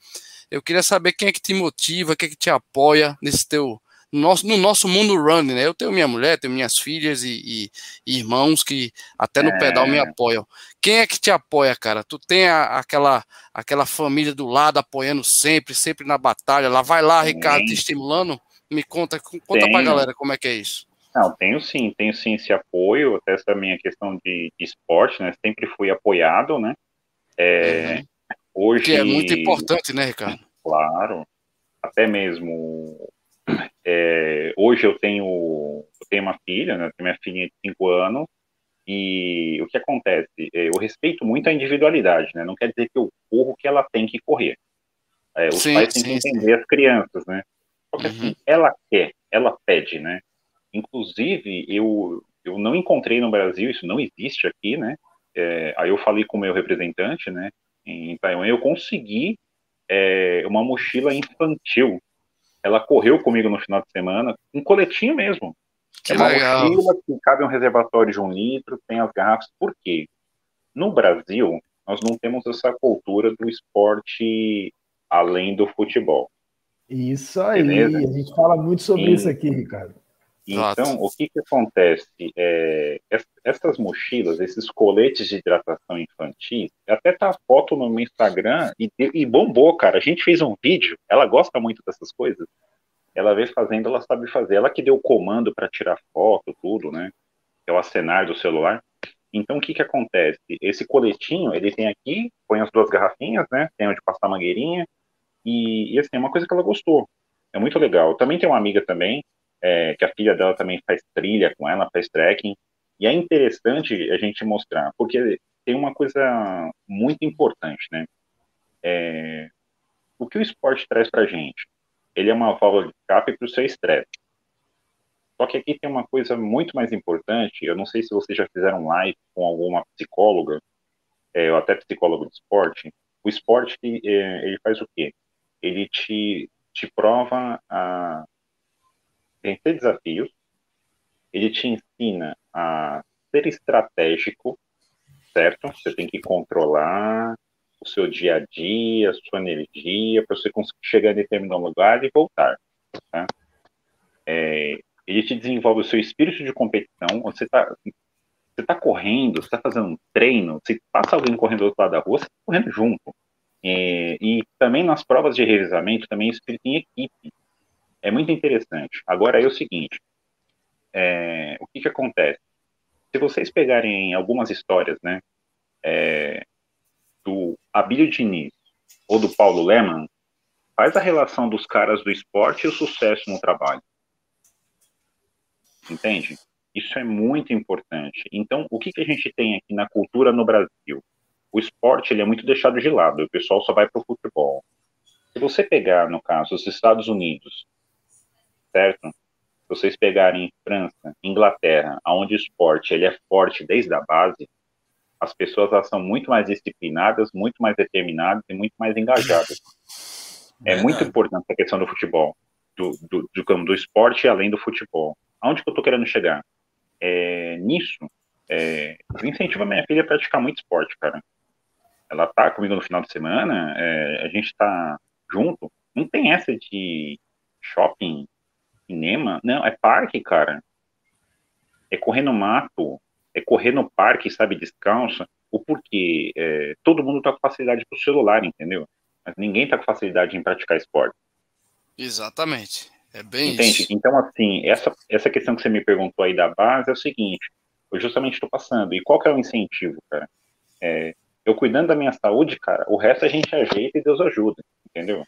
Eu queria saber quem é que te motiva, quem é que te apoia nesse teu. No nosso, no nosso mundo running, né? Eu tenho minha mulher, tenho minhas filhas e, e, irmãos que até no é... pedal me apoiam. Quem é que te apoia, cara? Tu tem a, aquela, aquela família do lado apoiando sempre, sempre na batalha. Lá vai lá, Ricardo, te estimulando. Me conta, conta tenho. pra galera como é que é isso. Não, tenho sim, tenho sim esse apoio, até essa minha questão de, de esporte, né? Sempre fui apoiado, né? É, uhum. Hoje. Que é muito importante, né, Ricardo? Claro. Até mesmo. É, hoje eu tenho, eu tenho uma filha, né? Tenho minha filha de 5 anos, e o que acontece? É, eu respeito muito a individualidade, né? Não quer dizer que eu corro que ela tem que correr. É, os sim, pais têm sim, que entender sim. as crianças, né? Porque uhum. assim, ela quer, ela pede, né? Inclusive, eu, eu não encontrei no Brasil, isso não existe aqui, né? É, aí eu falei com o meu representante, né? Em Taiwan, eu consegui é, uma mochila infantil. Ela correu comigo no final de semana, um coletinho mesmo. Que é uma legal. mochila que cabe um reservatório de um litro, tem as garrafas. Por quê? No Brasil, nós não temos essa cultura do esporte além do futebol. Isso aí, Beleza? a gente fala muito sobre isso aqui, Ricardo. Então, o que, que acontece? É, essas mochilas, esses coletes de hidratação infantil, até tá a foto no meu Instagram e, e, bombou, cara. A gente fez um vídeo, ela gosta muito dessas coisas. Ela vê fazendo, ela sabe fazer. Ela que deu o comando para tirar foto, tudo, né? É o acenar do celular. Então, o que que acontece? Esse coletinho, ele tem aqui, põe as duas garrafinhas, né? Tem onde passar mangueirinha, e, e, assim, é uma coisa que ela gostou. É muito legal. Também tem uma amiga também, é, que a filha dela também faz trilha com ela, faz trekking. E é interessante a gente mostrar, porque tem uma coisa muito importante, né? É, o que o esporte traz pra gente? Ele é uma válvula de escape para o seu estresse. Só que aqui tem uma coisa muito mais importante. Eu não sei se vocês já fizeram live com alguma psicóloga, é, ou até psicólogo de esporte. O esporte, é, ele faz o quê? ele te, te prova a vencer desafios, ele te ensina a ser estratégico, certo? Você tem que controlar o seu dia a dia, a sua energia, para você conseguir chegar em determinado lugar e voltar. Tá? É, ele te desenvolve o seu espírito de competição, você está você tá correndo, você está fazendo um treino, se passa alguém correndo do outro lado da rua, você está correndo junto. É, e também nas provas de revisamento, também isso em equipe. É muito interessante. Agora é o seguinte, é, o que, que acontece? Se vocês pegarem algumas histórias, né, é, do Abílio Diniz ou do Paulo Leman, faz a relação dos caras do esporte e o sucesso no trabalho. Entende? Isso é muito importante. Então, o que, que a gente tem aqui na cultura no Brasil? O esporte ele é muito deixado de lado, o pessoal só vai para o futebol. Se você pegar, no caso, os Estados Unidos, certo? Se vocês pegarem França, Inglaterra, onde o esporte ele é forte desde a base, as pessoas elas são muito mais disciplinadas, muito mais determinadas e muito mais engajadas. É, é muito importante a questão do futebol, do, do, do, do esporte além do futebol. Aonde que eu estou querendo chegar? É, nisso, é, eu incentivo a minha filha a praticar muito esporte, cara. Ela tá comigo no final de semana, é, a gente tá junto. Não tem essa de shopping, cinema. Não, é parque, cara. É correr no mato, é correr no parque, sabe, descalça. O porquê? É, todo mundo tá com facilidade pro celular, entendeu? Mas ninguém tá com facilidade em praticar esporte. Exatamente. É bem Entende? isso. Então, assim, essa, essa questão que você me perguntou aí da base é o seguinte, eu justamente estou passando. E qual que é o incentivo, cara? É, eu cuidando da minha saúde, cara, o resto a gente ajeita e Deus ajuda, entendeu?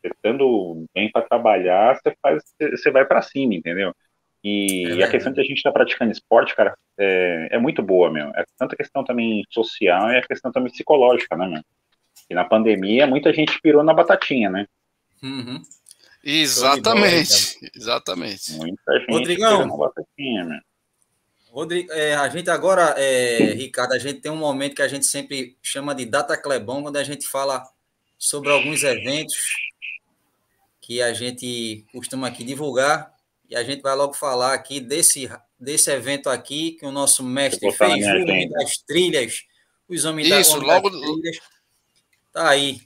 Você estando bem para trabalhar, você faz, você vai para cima, entendeu? E, é a questão de a gente estar tá praticando esporte, cara, é, é, muito boa, meu. É tanto a questão também social e a questão também psicológica, né, meu? E na pandemia, muita gente pirou na batatinha, né? Uhum. Exatamente, bola, exatamente. Muita gente Rodrigão, pirou na batatinha, meu. Rodrigo, é, a gente agora, é, Ricardo, a gente tem um momento que a gente sempre chama de data clebão, quando a gente fala sobre alguns eventos que a gente costuma aqui divulgar, e a gente vai logo falar aqui desse, desse evento aqui, que o nosso mestre fez, o Homem das Trilhas, os Homens Isso, da, logo, das Trilhas, tá aí.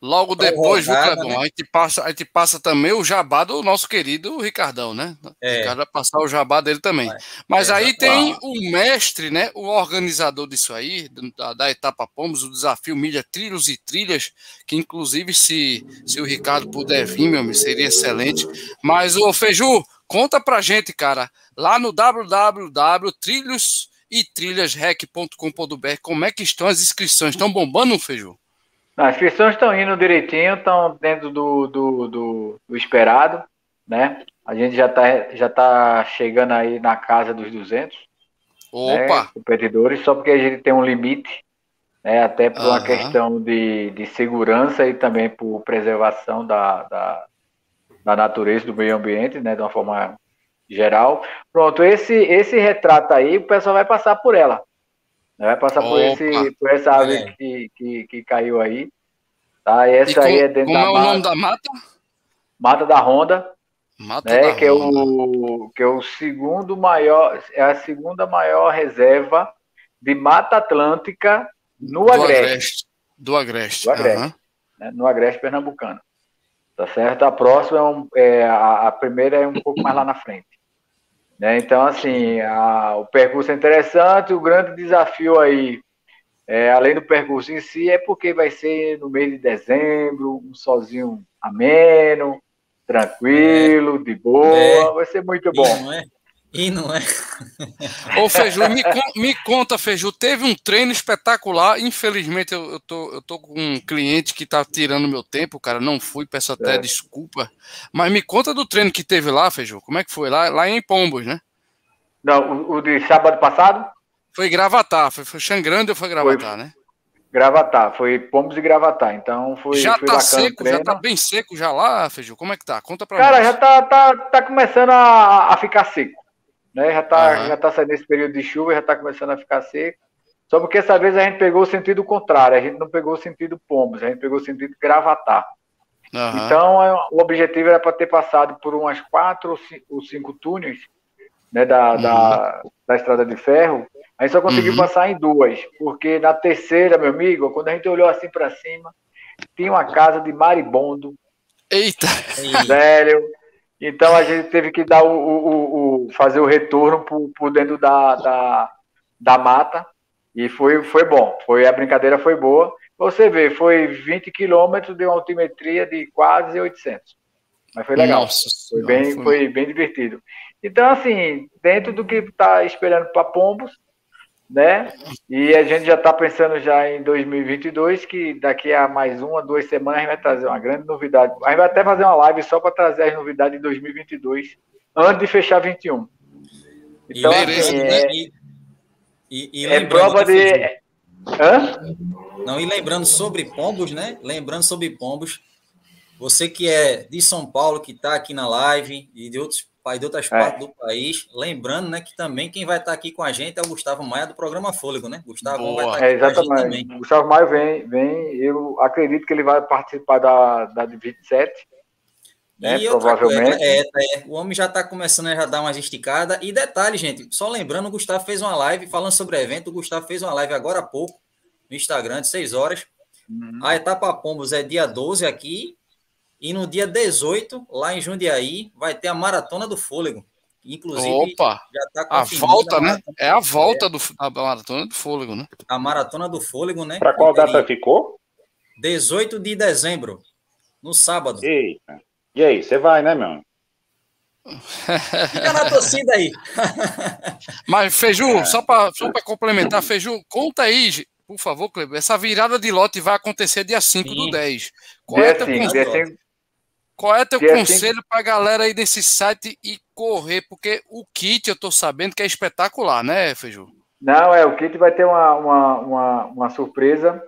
Logo depois, viu, Clebão? Né? A, gente passa, a gente passa também o jabá do nosso querido Ricardão, né? É. O Ricardo vai passar o jabá dele também. Mas é, aí tem o mestre, né? O organizador disso aí, da, da etapa Pomos, o desafio Milha Trilhos e Trilhas, que inclusive se, se o Ricardo puder vir, meu amigo, seria excelente. Mas, o Feju, conta pra gente, cara, lá no www.trilhos e trilhasrec.com.br, como é que estão as inscrições? Estão bombando, Feju? As inscrições estão indo direitinho, estão dentro do, do, do, do, esperado, né? A gente já está já tá chegando aí na casa dos 200 Opa. Né, competidores, só porque a gente tem um limite, né? Até por uhum. uma questão de, de segurança e também por preservação da, da, da natureza, do meio ambiente, né? De uma forma geral. Pronto, esse, esse retrato aí, o pessoal vai passar por ela. Vai passar por, esse, por essa ave é. que, que, que, caiu aí. Tá? E essa e aí é dentro como da é o nome da mata? Mata da Honda. Mata né, da que Honda. É o, que é o segundo maior, é a segunda maior reserva de Mata Atlântica no do Agreste. Agreste. Do Agreste. Do Agreste uhum. né, no Agreste Pernambucano. Tá certo? A próxima é, um, é a, a primeira é um pouco mais lá na frente. Né? Então, assim, a, o percurso é interessante, o grande desafio aí, é, além do percurso em si, é porque vai ser no mês de dezembro, um sozinho ameno, tranquilo, de boa, é. vai ser muito bom. É? E não é. Ô, Feju, me, me, conta, Feju, teve um treino espetacular. Infelizmente, eu, eu, tô, eu tô com um cliente que tá tirando meu tempo, cara. Não fui, peço até é. desculpa. Mas me conta do treino que teve lá, Feju. Como é que foi? Lá, lá em Pombos, né? Não, o, o de sábado passado? Foi Gravatar. Foi, foi Xangrande ou foi Gravatar, foi, né? Gravatar, foi Pombos e Gravatar. Então foi. Já foi tá seco, já tá bem seco já lá, Feju. Como é que tá? Conta pra Cara, nós. já tá, tá, tá começando a, a ficar seco né? Já está uhum. já tá saindo esse período de chuva, já está começando a ficar seco. Só porque essa vez a gente pegou o sentido contrário, a gente não pegou o sentido pombos, a gente pegou o sentido gravatar. Uhum. Então, é, o objetivo era para ter passado por umas quatro ou cinco túneis né, da, uhum. da, da, estrada de ferro. A gente só conseguiu uhum. passar em duas, porque na terceira, meu amigo, quando a gente olhou assim para cima, tinha uma casa de maribondo. Eita! Velho, então a gente teve que dar o, o, o fazer o retorno por, por dentro da, da, da, mata e foi, foi bom. Foi a brincadeira foi boa. Você vê, foi 20 quilômetros de uma altimetria de quase 800. Mas foi legal. Nossa, foi, bem, foi... foi bem divertido. Então, assim, dentro do que está esperando para Pombos, né? E a gente já está pensando já em 2022, que daqui a mais uma, duas semanas a gente vai trazer uma grande novidade. A gente vai até fazer uma live só para trazer as novidades de 2022, antes de fechar 21. Então, e, assim, né? é, e, e, e é prova de... Hã? Não, e lembrando sobre pombos, né? Lembrando sobre pombos, você que é de São Paulo, que está aqui na live e de outros de outras é. partes do país. Lembrando, né, que também quem vai estar aqui com a gente é o Gustavo Maia do programa Fôlego, né? Gustavo Boa. vai estar aqui é, exatamente. com a gente também. Gustavo Maia vem, vem, eu acredito que ele vai participar da, da 27. Né, provavelmente. Coisa, é, é, o homem já está começando a já dar umas esticadas. E detalhe, gente, só lembrando, o Gustavo fez uma live falando sobre o evento. O Gustavo fez uma live agora há pouco no Instagram, de 6 horas. Uhum. A etapa Pombos é dia 12 aqui e no dia 18, lá em Jundiaí, vai ter a Maratona do Fôlego. Inclusive, Opa, já tá a volta, né? É a volta é. do, a Maratona do Fôlego, né? A Maratona do Fôlego, né? Para qual data ficou? 18 de dezembro, no sábado. Eita. E aí, você vai, né, meu? Fica na torcida aí. Mas, Feju, é. só para só complementar, Feju, conta aí, por favor, Kleber, essa virada de lote vai acontecer dia 5 Sim. do 10. Qual é, dia qual é teu conselho para a galera aí desse site e correr? Porque o kit eu tô sabendo que é espetacular, né, Feiju? Não, é, o kit vai ter uma, uma, uma, uma surpresa,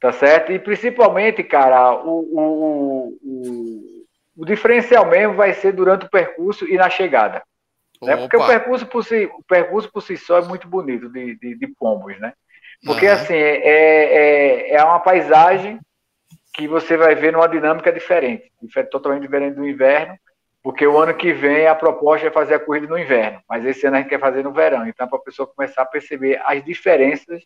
tá certo? E principalmente, cara, o, o, o, o, diferencial mesmo vai ser durante o percurso e na chegada. Né? Porque o percurso, por si, o percurso por si só é muito bonito de, de, de pombos, né? Porque, uhum. assim, é, é, é uma paisagem que você vai ver numa dinâmica diferente, totalmente diferente do inverno, porque o ano que vem a proposta é fazer a corrida no inverno, mas esse ano a gente quer fazer no verão. Então, para a pessoa começar a perceber as diferenças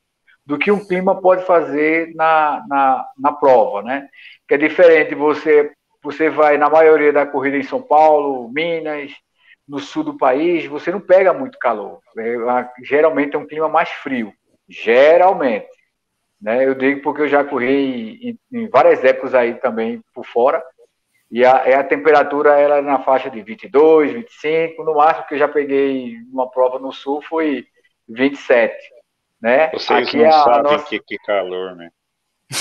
do que um clima pode fazer na, na, na prova, né? Que é diferente, você, você vai na maioria da corrida em São Paulo, Minas, no sul do país, você não pega muito calor. É, geralmente é um clima mais frio. Geralmente. Né? Eu digo porque eu já corri em, em várias épocas aí também por fora, e a, a temperatura era na faixa de 22, 25, no máximo que eu já peguei uma prova no sul foi 27, né? Vocês aqui não a, sabem nossa... que, que calor, né?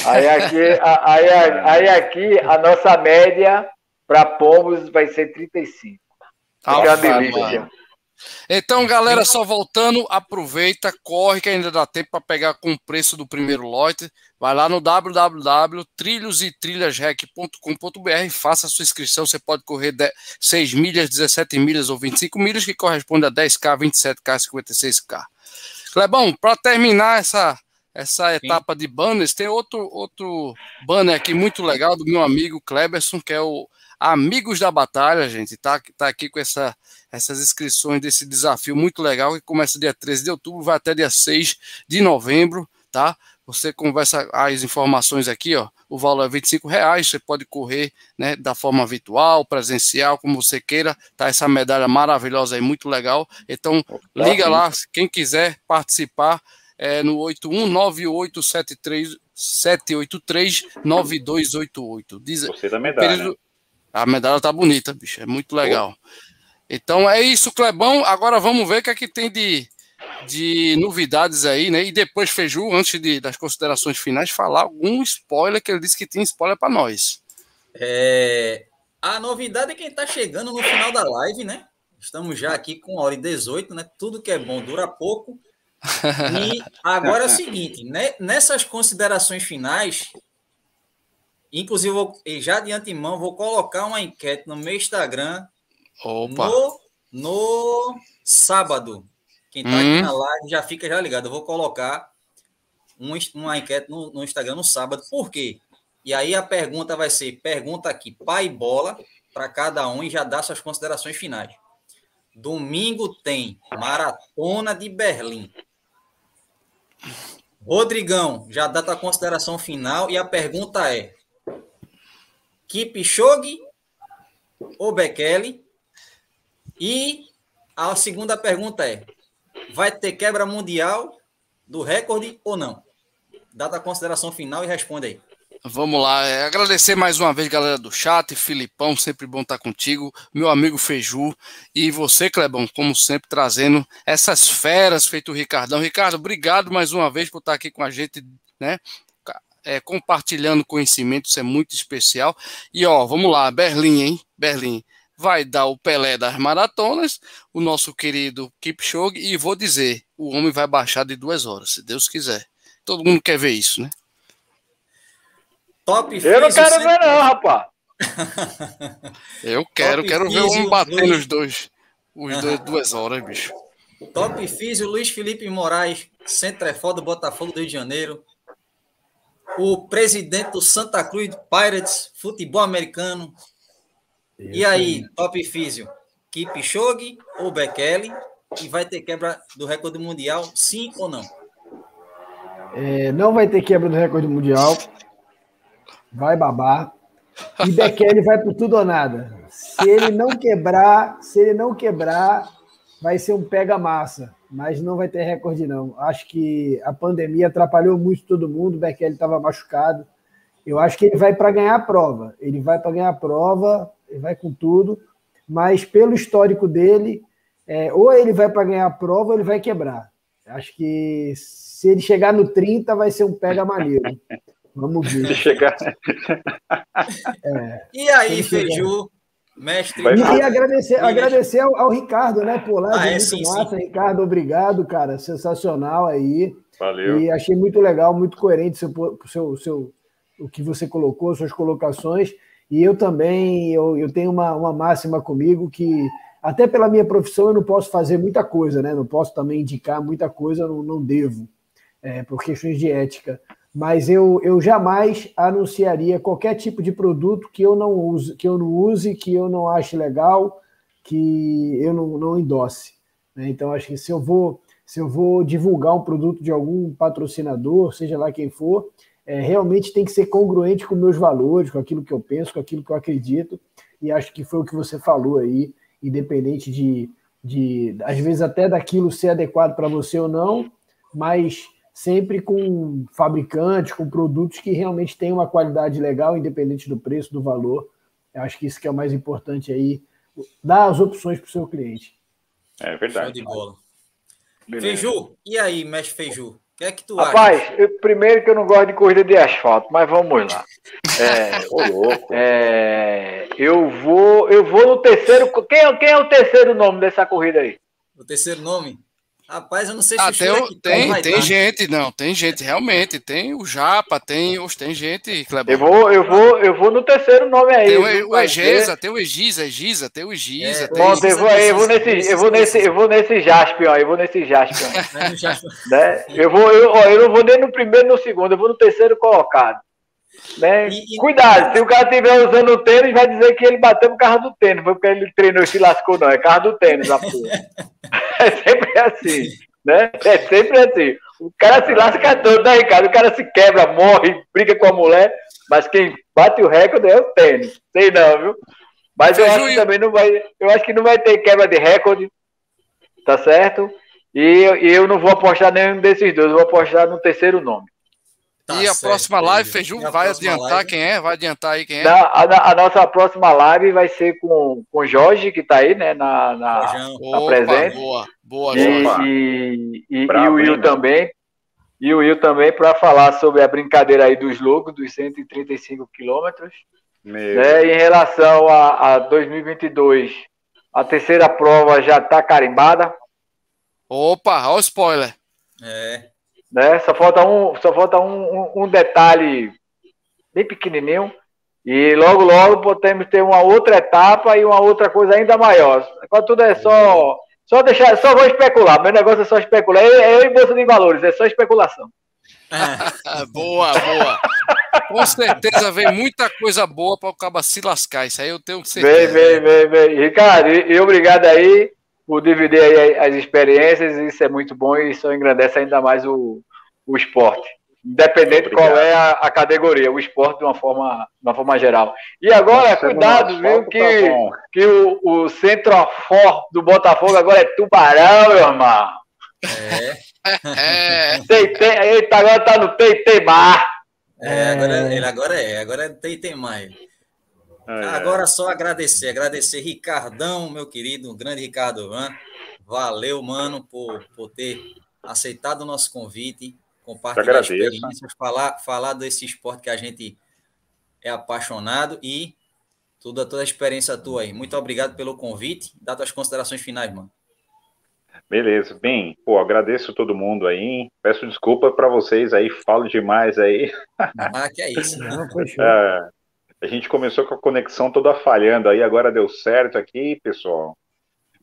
Aí aqui, a, aí, aí aqui a nossa média para pombos vai ser 35. Ah, é uma delícia. Então, galera, só voltando, aproveita, corre que ainda dá tempo para pegar com o preço do primeiro lote. Vai lá no www.trilhosetrilhasrec.com.br e faça a sua inscrição. Você pode correr 6 milhas, 17 milhas ou 25 milhas, que corresponde a 10K, 27K, 56K. Clebão, para terminar essa, essa etapa Sim. de banners, tem outro, outro banner aqui muito legal do meu amigo Kleberson, que é o Amigos da Batalha, gente, tá, tá aqui com essa, essas inscrições desse desafio muito legal, que começa dia 13 de outubro, vai até dia 6 de novembro, tá? Você conversa as informações aqui, ó. O valor é 25 reais. Você pode correr né, da forma virtual, presencial, como você queira. Tá essa medalha maravilhosa aí, muito legal. Então, liga lá, quem quiser participar, é no 819873 783 9288. Diz, Você da medalha. Período, a medalha tá bonita, bicho. É muito legal. Então é isso, Clebão. Agora vamos ver o que é que tem de, de novidades aí, né? E depois, Feiju, antes de, das considerações finais, falar algum spoiler que ele disse que tem spoiler para nós. É, a novidade é quem está chegando no final da live, né? Estamos já aqui com a hora e 18, né? Tudo que é bom dura pouco. E agora é o seguinte, né? nessas considerações finais, Inclusive, vou, já de antemão, vou colocar uma enquete no meu Instagram Opa. No, no sábado. Quem está hum. aqui na live já fica já ligado. Eu vou colocar um, uma enquete no, no, Instagram no sábado. Por quê? E aí a pergunta vai ser: pergunta aqui, pai e bola, para cada um e já dá suas considerações finais. Domingo tem Maratona de Berlim. Rodrigão, já dá tua consideração final e a pergunta é: Kipchoge ou Bekele? E a segunda pergunta é: vai ter quebra mundial do recorde ou não? Dá a consideração final e responde aí. Vamos lá, é, agradecer mais uma vez, galera do chat, Filipão, sempre bom estar contigo, meu amigo Feiju, e você, Clebão, como sempre, trazendo essas feras feito o Ricardão. Ricardo, obrigado mais uma vez por estar aqui com a gente, né? É, compartilhando conhecimento, isso é muito especial. E ó, vamos lá, Berlim, hein? Berlim vai dar o Pelé das maratonas, o nosso querido Kipchoge, e vou dizer, o homem vai baixar de duas horas, se Deus quiser. Todo mundo quer ver isso, né? Top Eu não quero ver não, rapaz. Eu quero, Top quero ver o homem bater nos dois, os dois, duas horas, bicho. Top Físio, Luiz Felipe Moraes, centro é foda, Botafogo do Rio de Janeiro. O presidente do Santa Cruz Pirates, futebol americano, e aí, top físio, Kipchoge ou Bekele? E vai ter quebra do recorde mundial, sim ou não? É, não vai ter quebra do recorde mundial. Vai babar. E Bekele vai por tudo ou nada. Se ele não quebrar, se ele não quebrar, vai ser um pega-massa. Mas não vai ter recorde, não. Acho que a pandemia atrapalhou muito todo mundo. O Bekele estava machucado. Eu acho que ele vai para ganhar a prova. Ele vai para ganhar a prova ele vai com tudo, mas pelo histórico dele, é, ou ele vai para ganhar a prova ou ele vai quebrar. Acho que se ele chegar no 30, vai ser um pega maneiro. Vamos ver. Se chegar. É, e aí, Feiju, mestre? E, e agradecer, agradecer ao, ao, Ricardo, né? Por lá, ah, é, sim, massa. Sim. Ricardo, obrigado, cara. Sensacional aí. Valeu. E achei muito legal, muito coerente seu, seu, seu, o que você colocou, suas colocações. E eu também, eu, eu tenho uma, uma máxima comigo que, até pela minha profissão, eu não posso fazer muita coisa, né? Não posso também indicar muita coisa, não, não devo, é, por questões de ética. Mas eu, eu jamais anunciaria qualquer tipo de produto que eu não use, que eu não use, que eu não ache legal, que eu não, não endosse. Né? Então, acho que se eu vou se eu vou divulgar um produto de algum patrocinador, seja lá quem for, é, realmente tem que ser congruente com meus valores, com aquilo que eu penso, com aquilo que eu acredito, e acho que foi o que você falou aí, independente de, de às vezes até daquilo ser adequado para você ou não, mas sempre com fabricantes, com produtos que realmente têm uma qualidade legal, independente do preço, do valor. Eu acho que isso que é o mais importante aí, dar as opções para o seu cliente. É verdade. Show de bola. Feiju, e aí, mestre Feiju? que é que tu Rapaz, acha? Eu, primeiro que eu não gosto de corrida de asfalto, mas vamos lá. É, louco. É, eu vou, eu vou no terceiro. Quem, é, quem é o terceiro nome dessa corrida aí? O terceiro nome? Rapaz, eu não sei se ah, tem, o, tem, tem gente, não, tem gente, realmente, tem o Japa, tem, tem gente, Clebão. Eu vou, eu vou, eu vou no terceiro nome aí. Tem o, o Egesa, tem o Egisa, Egisa, tem o Egisa. É, tem Bom, eu vou, eu vou nesse, eu vou nesse, eu vou nesse Jaspion, eu vou nesse Jaspion. né? Eu vou, eu, ó, eu não vou nem no primeiro, no segundo, eu vou no terceiro colocado. Né? E, Cuidado, se o cara estiver usando o tênis, vai dizer que ele bateu no carro do tênis, foi porque ele treinou e se lascou, não. É carro do tênis, a porra. é sempre assim, né? É sempre assim. O cara se lasca todo, né, Ricardo? O cara se quebra, morre, briga com a mulher, mas quem bate o recorde é o tênis. Sei não, viu? Mas eu acho que também não vai. Eu acho que não vai ter quebra de recorde, tá certo? E eu, eu não vou apostar nenhum desses dois, eu vou apostar no terceiro nome. Tá e a certo, próxima live, Feiju, vai adiantar live? quem é? Vai adiantar aí quem é? Na, a, a, nossa próxima live vai ser com, com o Jorge, que está aí, né, na, na, na presente. Boa, boa, e, Jorge. E, e, e o Will também. E o Will também para falar sobre a brincadeira aí dos logos, dos 135 quilômetros. Né, em relação a, a 2022, a terceira prova já está carimbada. Opa, olha o spoiler. É. Né? Só falta um, só falta um, um, um detalhe bem pequenininho. E logo, logo podemos ter uma outra etapa e uma outra coisa ainda maior. Agora tudo é só. Só deixar, só vou especular. Meu negócio é só especular. Eu, eu em Bolsa de Valores, é só especulação. boa, boa. Com certeza vem muita coisa boa para o cabo se lascar. Isso aí eu tenho certeza. Vem, vem, vem, vem. Ricardo, e, e obrigado aí por dividir aí as experiências, isso é muito bom e isso engrandece ainda mais o, o esporte. Independente Obrigado. qual é a, a, categoria, o esporte de uma forma, de uma forma geral. E agora, Nossa, cuidado, viu, que, tá que o, o centrofor do Botafogo agora é tubarão, meu irmão. É. é. Tem, tem, eita, agora tá no TT Mar. É, agora, ele agora é, agora tem, tem É. Agora só agradecer, agradecer Ricardão, meu querido, um grande Ricardo Van. Valeu, mano, por, por ter aceitado o nosso convite, compartilhar experiências, falar, falar desse esporte que a gente é apaixonado e toda, toda a experiência tua aí. Muito obrigado pelo convite. Dá tuas considerações finais, mano. Beleza, bem, pô, agradeço todo mundo aí. Peço desculpa para vocês aí, falo demais aí. Ah, que é isso. Não, é, a gente começou com a conexão toda falhando aí, agora deu certo aqui, pessoal.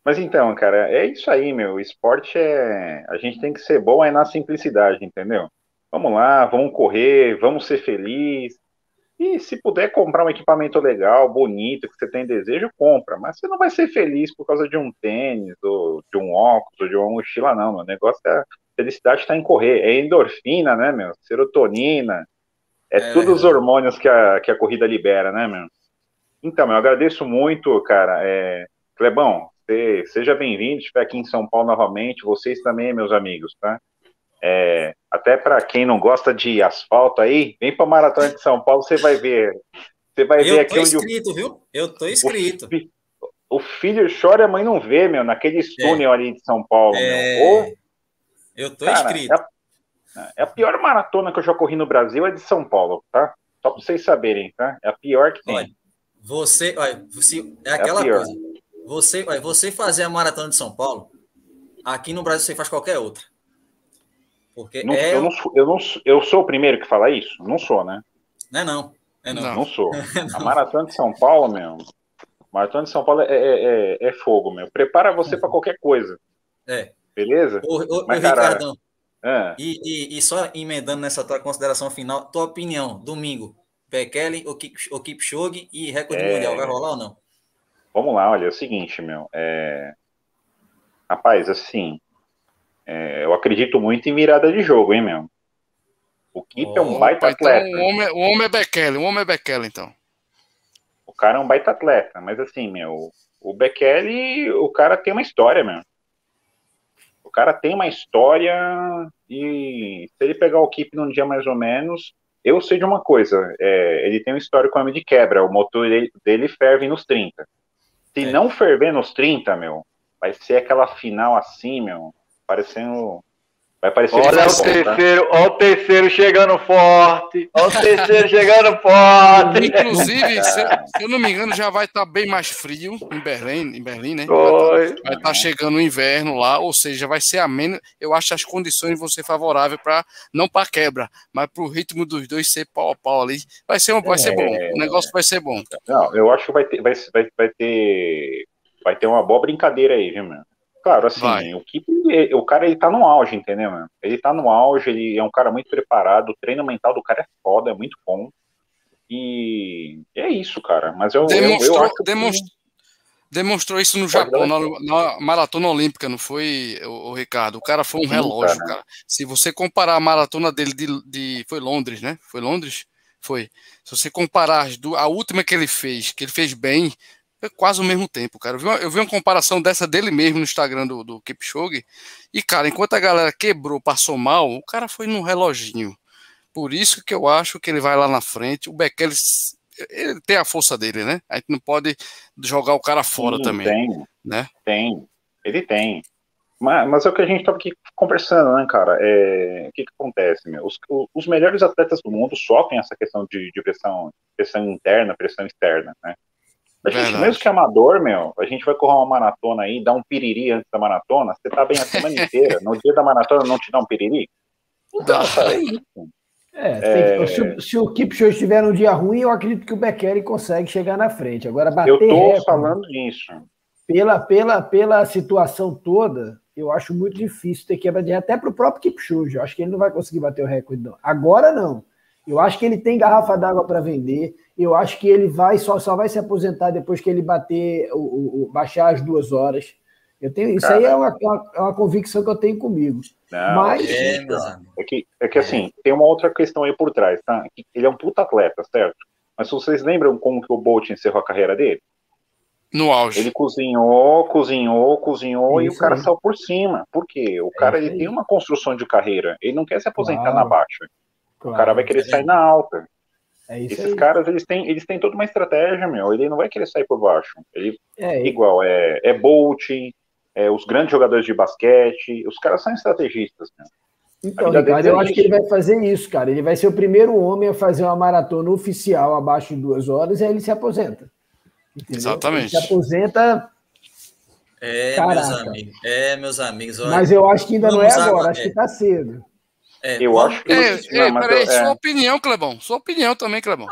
Mas então, cara, é isso aí, meu. Esporte é. A gente tem que ser bom aí na simplicidade, entendeu? Vamos lá, vamos correr, vamos ser felizes. E se puder comprar um equipamento legal, bonito, que você tem desejo, compra. Mas você não vai ser feliz por causa de um tênis, ou de um óculos, ou de uma mochila, não. O negócio é. A felicidade está em correr. É endorfina, né, meu? Serotonina. É, é tudo os hormônios que a, que a corrida libera, né, meu? Então, eu agradeço muito, cara. É, Clebão, seja bem-vindo, estiver aqui em São Paulo novamente. Vocês também, meus amigos, tá? É, até para quem não gosta de asfalto aí, vem para Maratona de São Paulo, você vai ver. Você vai eu ver aqui onde. Eu tô inscrito, viu? Eu tô inscrito. O, o, filho chora e a mãe não vê, meu, naquele túnel é. ali de São Paulo. É... Ou, eu tô cara, inscrito. É é a pior maratona que eu já corri no Brasil é de São Paulo, tá? Só para vocês saberem, tá? É a pior que tem. Olha, você, olha, você, é aquela é coisa. Você, olha, você fazer a maratona de São Paulo, aqui no Brasil você faz qualquer outra. Porque não, é... eu, não sou, eu, não, eu sou o primeiro que fala isso? Não sou, né? Não é não. É não. não sou. não. A maratona de São Paulo, meu. Maratona de São Paulo é, é, é, é fogo, meu. Prepara você para qualquer coisa. É. Beleza? Ô, ô, Mas, ô cara, Ricardão, é. E, e, e, só emendando nessa tua consideração final, tua opinião, domingo, Bekele ou Kipchoge e recorde é... mundial, vai rolar ou não? Vamos lá, olha, é o seguinte, meu, é... rapaz, assim, é... eu acredito muito em virada de jogo, hein, meu? O Kip oh, é um baita então, atleta. O homem, o homem é Bekele, o homem é Bekele, então. O cara é um baita atleta, mas assim, meu, o Bekele, o cara tem uma história, meu. O cara tem uma história e se ele pegar o Keep num dia mais ou menos, eu sei de uma coisa, é, ele tem um histórico de quebra, o motor dele, dele ferve nos 30. Se é. não ferver nos 30, meu, vai ser aquela final assim, meu, parecendo Vai parecer olha o tá? terceiro, tá? olha o terceiro chegando forte. Olha o terceiro chegando forte. Inclusive, se, se, eu não me engano, já vai estar tá bem mais frio em Berlim, em Berlim, né? Vai estar tá, tá chegando o inverno lá, ou seja, vai ser ameno. Eu acho as condições vão ser favoráveis para não para quebra, mas para o ritmo dos dois ser pau a pau ali. Vai ser, vai ser bom. O negócio vai ser bom. Não, eu acho que vai ter, vai, vai, vai ter, vai ter uma boa brincadeira aí, viu, mano? Claro, assim, Vai. o Keep, o cara ele tá no auge, entendeu, mano? Ele tá no auge, ele é um cara muito preparado, o treino mental do cara é foda, é muito bom. E é isso, cara. Mas eu, demonstrou, eu, eu demonstrou, que... demonstrou isso no Japão, na, na, maratona olímpica, não foi, o, Ricardo? O cara foi um relógio, cara. cara. Se você comparar a maratona dele de, de, Foi Londres, né? Foi Londres? Foi. Se você comparar a última que ele fez, que ele fez bem, foi quase o mesmo tempo, cara. Eu vi, uma, eu vi uma comparação dessa dele mesmo no Instagram do, do Kipchoge. E, cara, enquanto a galera quebrou, passou mal, o cara foi no reloginho. Por isso que eu acho que ele vai lá na frente. O Bekele, ele tem a força dele, né? A gente não pode jogar o cara fora Sim, também. Tem, né? Tem, ele tem. Mas, mas é o que a gente estava aqui conversando, né, cara? É, o que, que acontece, meu? Os, os melhores atletas do mundo sofrem essa questão de, de pressão, pressão interna, pressão externa, né? A gente, mesmo que amador, meu, a gente vai correr uma maratona aí, dar um piriri antes da maratona, você tá bem a semana inteira. No dia da maratona não te dá um piriri? Então, é isso. É, é... Se, se, o Kipchoge estiver num dia ruim, eu acredito que o Bekele consegue chegar na frente. Agora, bater Eu tô recorde, falando isso. Pela, pela, pela situação toda, eu acho muito difícil ter quebra de até para o próprio Kipchoge. Eu acho que ele não vai conseguir bater o recorde, não. Agora, não. Eu acho que ele tem garrafa d'água para vender. Eu acho que ele vai só, só vai se aposentar depois que ele bater o, o baixar as duas horas. Eu tenho isso Cara, aí é uma, é uma convicção que eu tenho comigo. Não, Mas é, é, que, é que assim tem uma outra questão aí por trás, tá? Ele é um puta atleta, certo? Mas vocês lembram como que o Bolt encerrou a carreira dele? No auge. Ele cozinhou, cozinhou, cozinhou isso e o cara aí. saiu por cima. Por quê? O cara é ele tem uma construção de carreira. Ele não quer se aposentar claro. na baixa. Claro, o cara vai querer é sair na alta. É isso Esses aí. caras, eles têm, eles têm toda uma estratégia, meu. Ele não vai querer sair por baixo. Ele, É, igual, é, é Bolt, é, os grandes jogadores de basquete, os caras são estrategistas, meu. Então, Ricardo, deles é eu acho que ele vai fazer isso, cara. Ele vai ser o primeiro homem a fazer uma maratona oficial abaixo de duas horas e aí ele se aposenta. Entendeu? Exatamente. Ele se aposenta, É, Caraca. meus amigos. É, meus amigos. olha, mas eu acho que ainda não é agora, acho é. que tá cedo. É, Eu vamos- acho que. É, não, é, mas peraí, eu- é. sua opinião, Clebão. Sua opinião também, Clebão.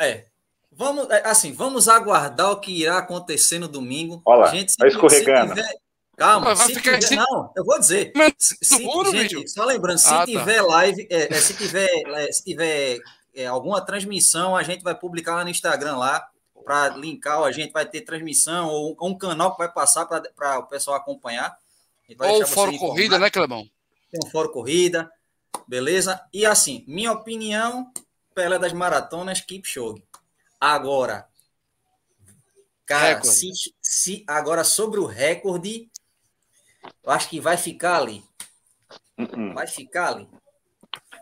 É. Vamos, é, assim, vamos aguardar o que irá acontecer no domingo. Olha lá, gente, se, vai escorregando. se tiver- calma, Vai se ficar tiver, assim- não, eu vou dizer. Mas Se, gente, só lembrando, se Ah, tá. tiver live, é, é, se tiver, é, se tiver é, alguma transmissão, a gente vai publicar lá no Instagram lá para linkar, a gente vai ter transmissão ou um canal que vai passar para o pessoal acompanhar. Ou fora vocês corrida, né, Clebão? tem um fórum corrida, beleza? E assim, minha opinião, Pelé das maratonas, Kipchoge. Agora, cara, se, se agora sobre o recorde, eu acho que vai ficar ali, Uh-uh. vai ficar ali.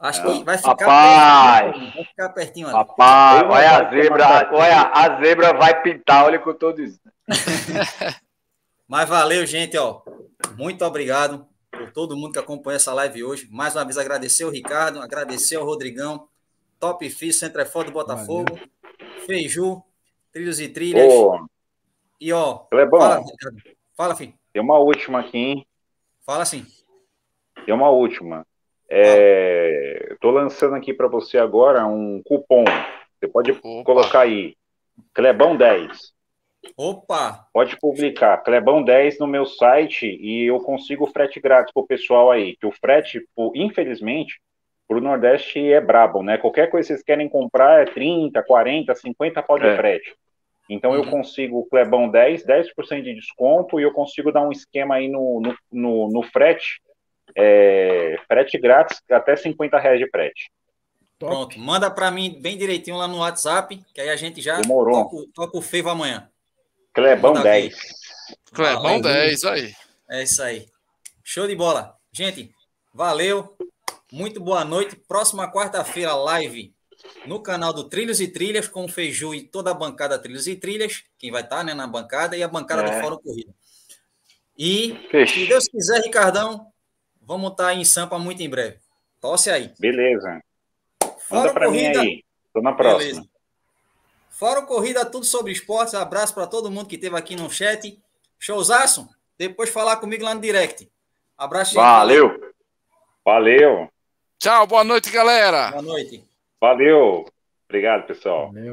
Acho que vai ficar Rapaz! pertinho, vai ficar pertinho ali. Rapaz, uma olha a zebra, olha, a zebra vai pintar, olha o que eu tô dizendo. Mas valeu, gente, ó. Muito obrigado todo mundo que acompanha essa live hoje. Mais uma vez agradecer o Ricardo, agradecer ao Rodrigão, Top Fish, Centro é Foda do Botafogo, Feiju, Trilhos e Trilhas. Ô, E ó, Clebão, fala, Ricardo. Fala, filho. tem uma última aqui, hein? Fala assim. Tem uma última. É, tô lançando aqui para você agora um cupom. Você pode Opa. colocar aí. Clebão 10. Opa! Pode publicar Clebão 10 no meu site e eu consigo frete grátis pro pessoal aí. Que o frete, infelizmente, pro Nordeste é brabo, né? Qualquer coisa que vocês querem comprar é 30, 40, 50 pau de É. frete. Então eu Uhum. consigo o Clebão 10, 10% de desconto e eu consigo dar um esquema aí no, no, no, no frete. é, frete grátis, até 50 reais de frete. Top. Pronto. Manda pra mim bem direitinho lá no WhatsApp, que aí a gente já Demorou. toca, o- toca o fevo amanhã. Clebão Manda 10. Clebão Valeu. 10, aí. É isso aí. Show de bola. Gente, valeu. Muito boa noite. Próxima quarta-feira, live no canal do Trilhos e Trilhas, com o Feiju e toda a bancada Trilhos e Trilhas. Quem vai estar né, na bancada e a bancada É. do Fórum Corrida. E, se. Deus quiser, Ricardão, vamos estar em Sampa muito em breve. Tosse aí. Beleza. Manda Fórum pra mim aí. Tô na próxima. Beleza. Fórum Corrida, tudo sobre esportes. Abraço para todo mundo que esteve aqui no chat. Showzaço. Depois falar comigo lá no direct. Abraço, gente. Valeu. Valeu. Tchau, boa noite, galera. Boa noite. Valeu. Obrigado, pessoal. Valeu.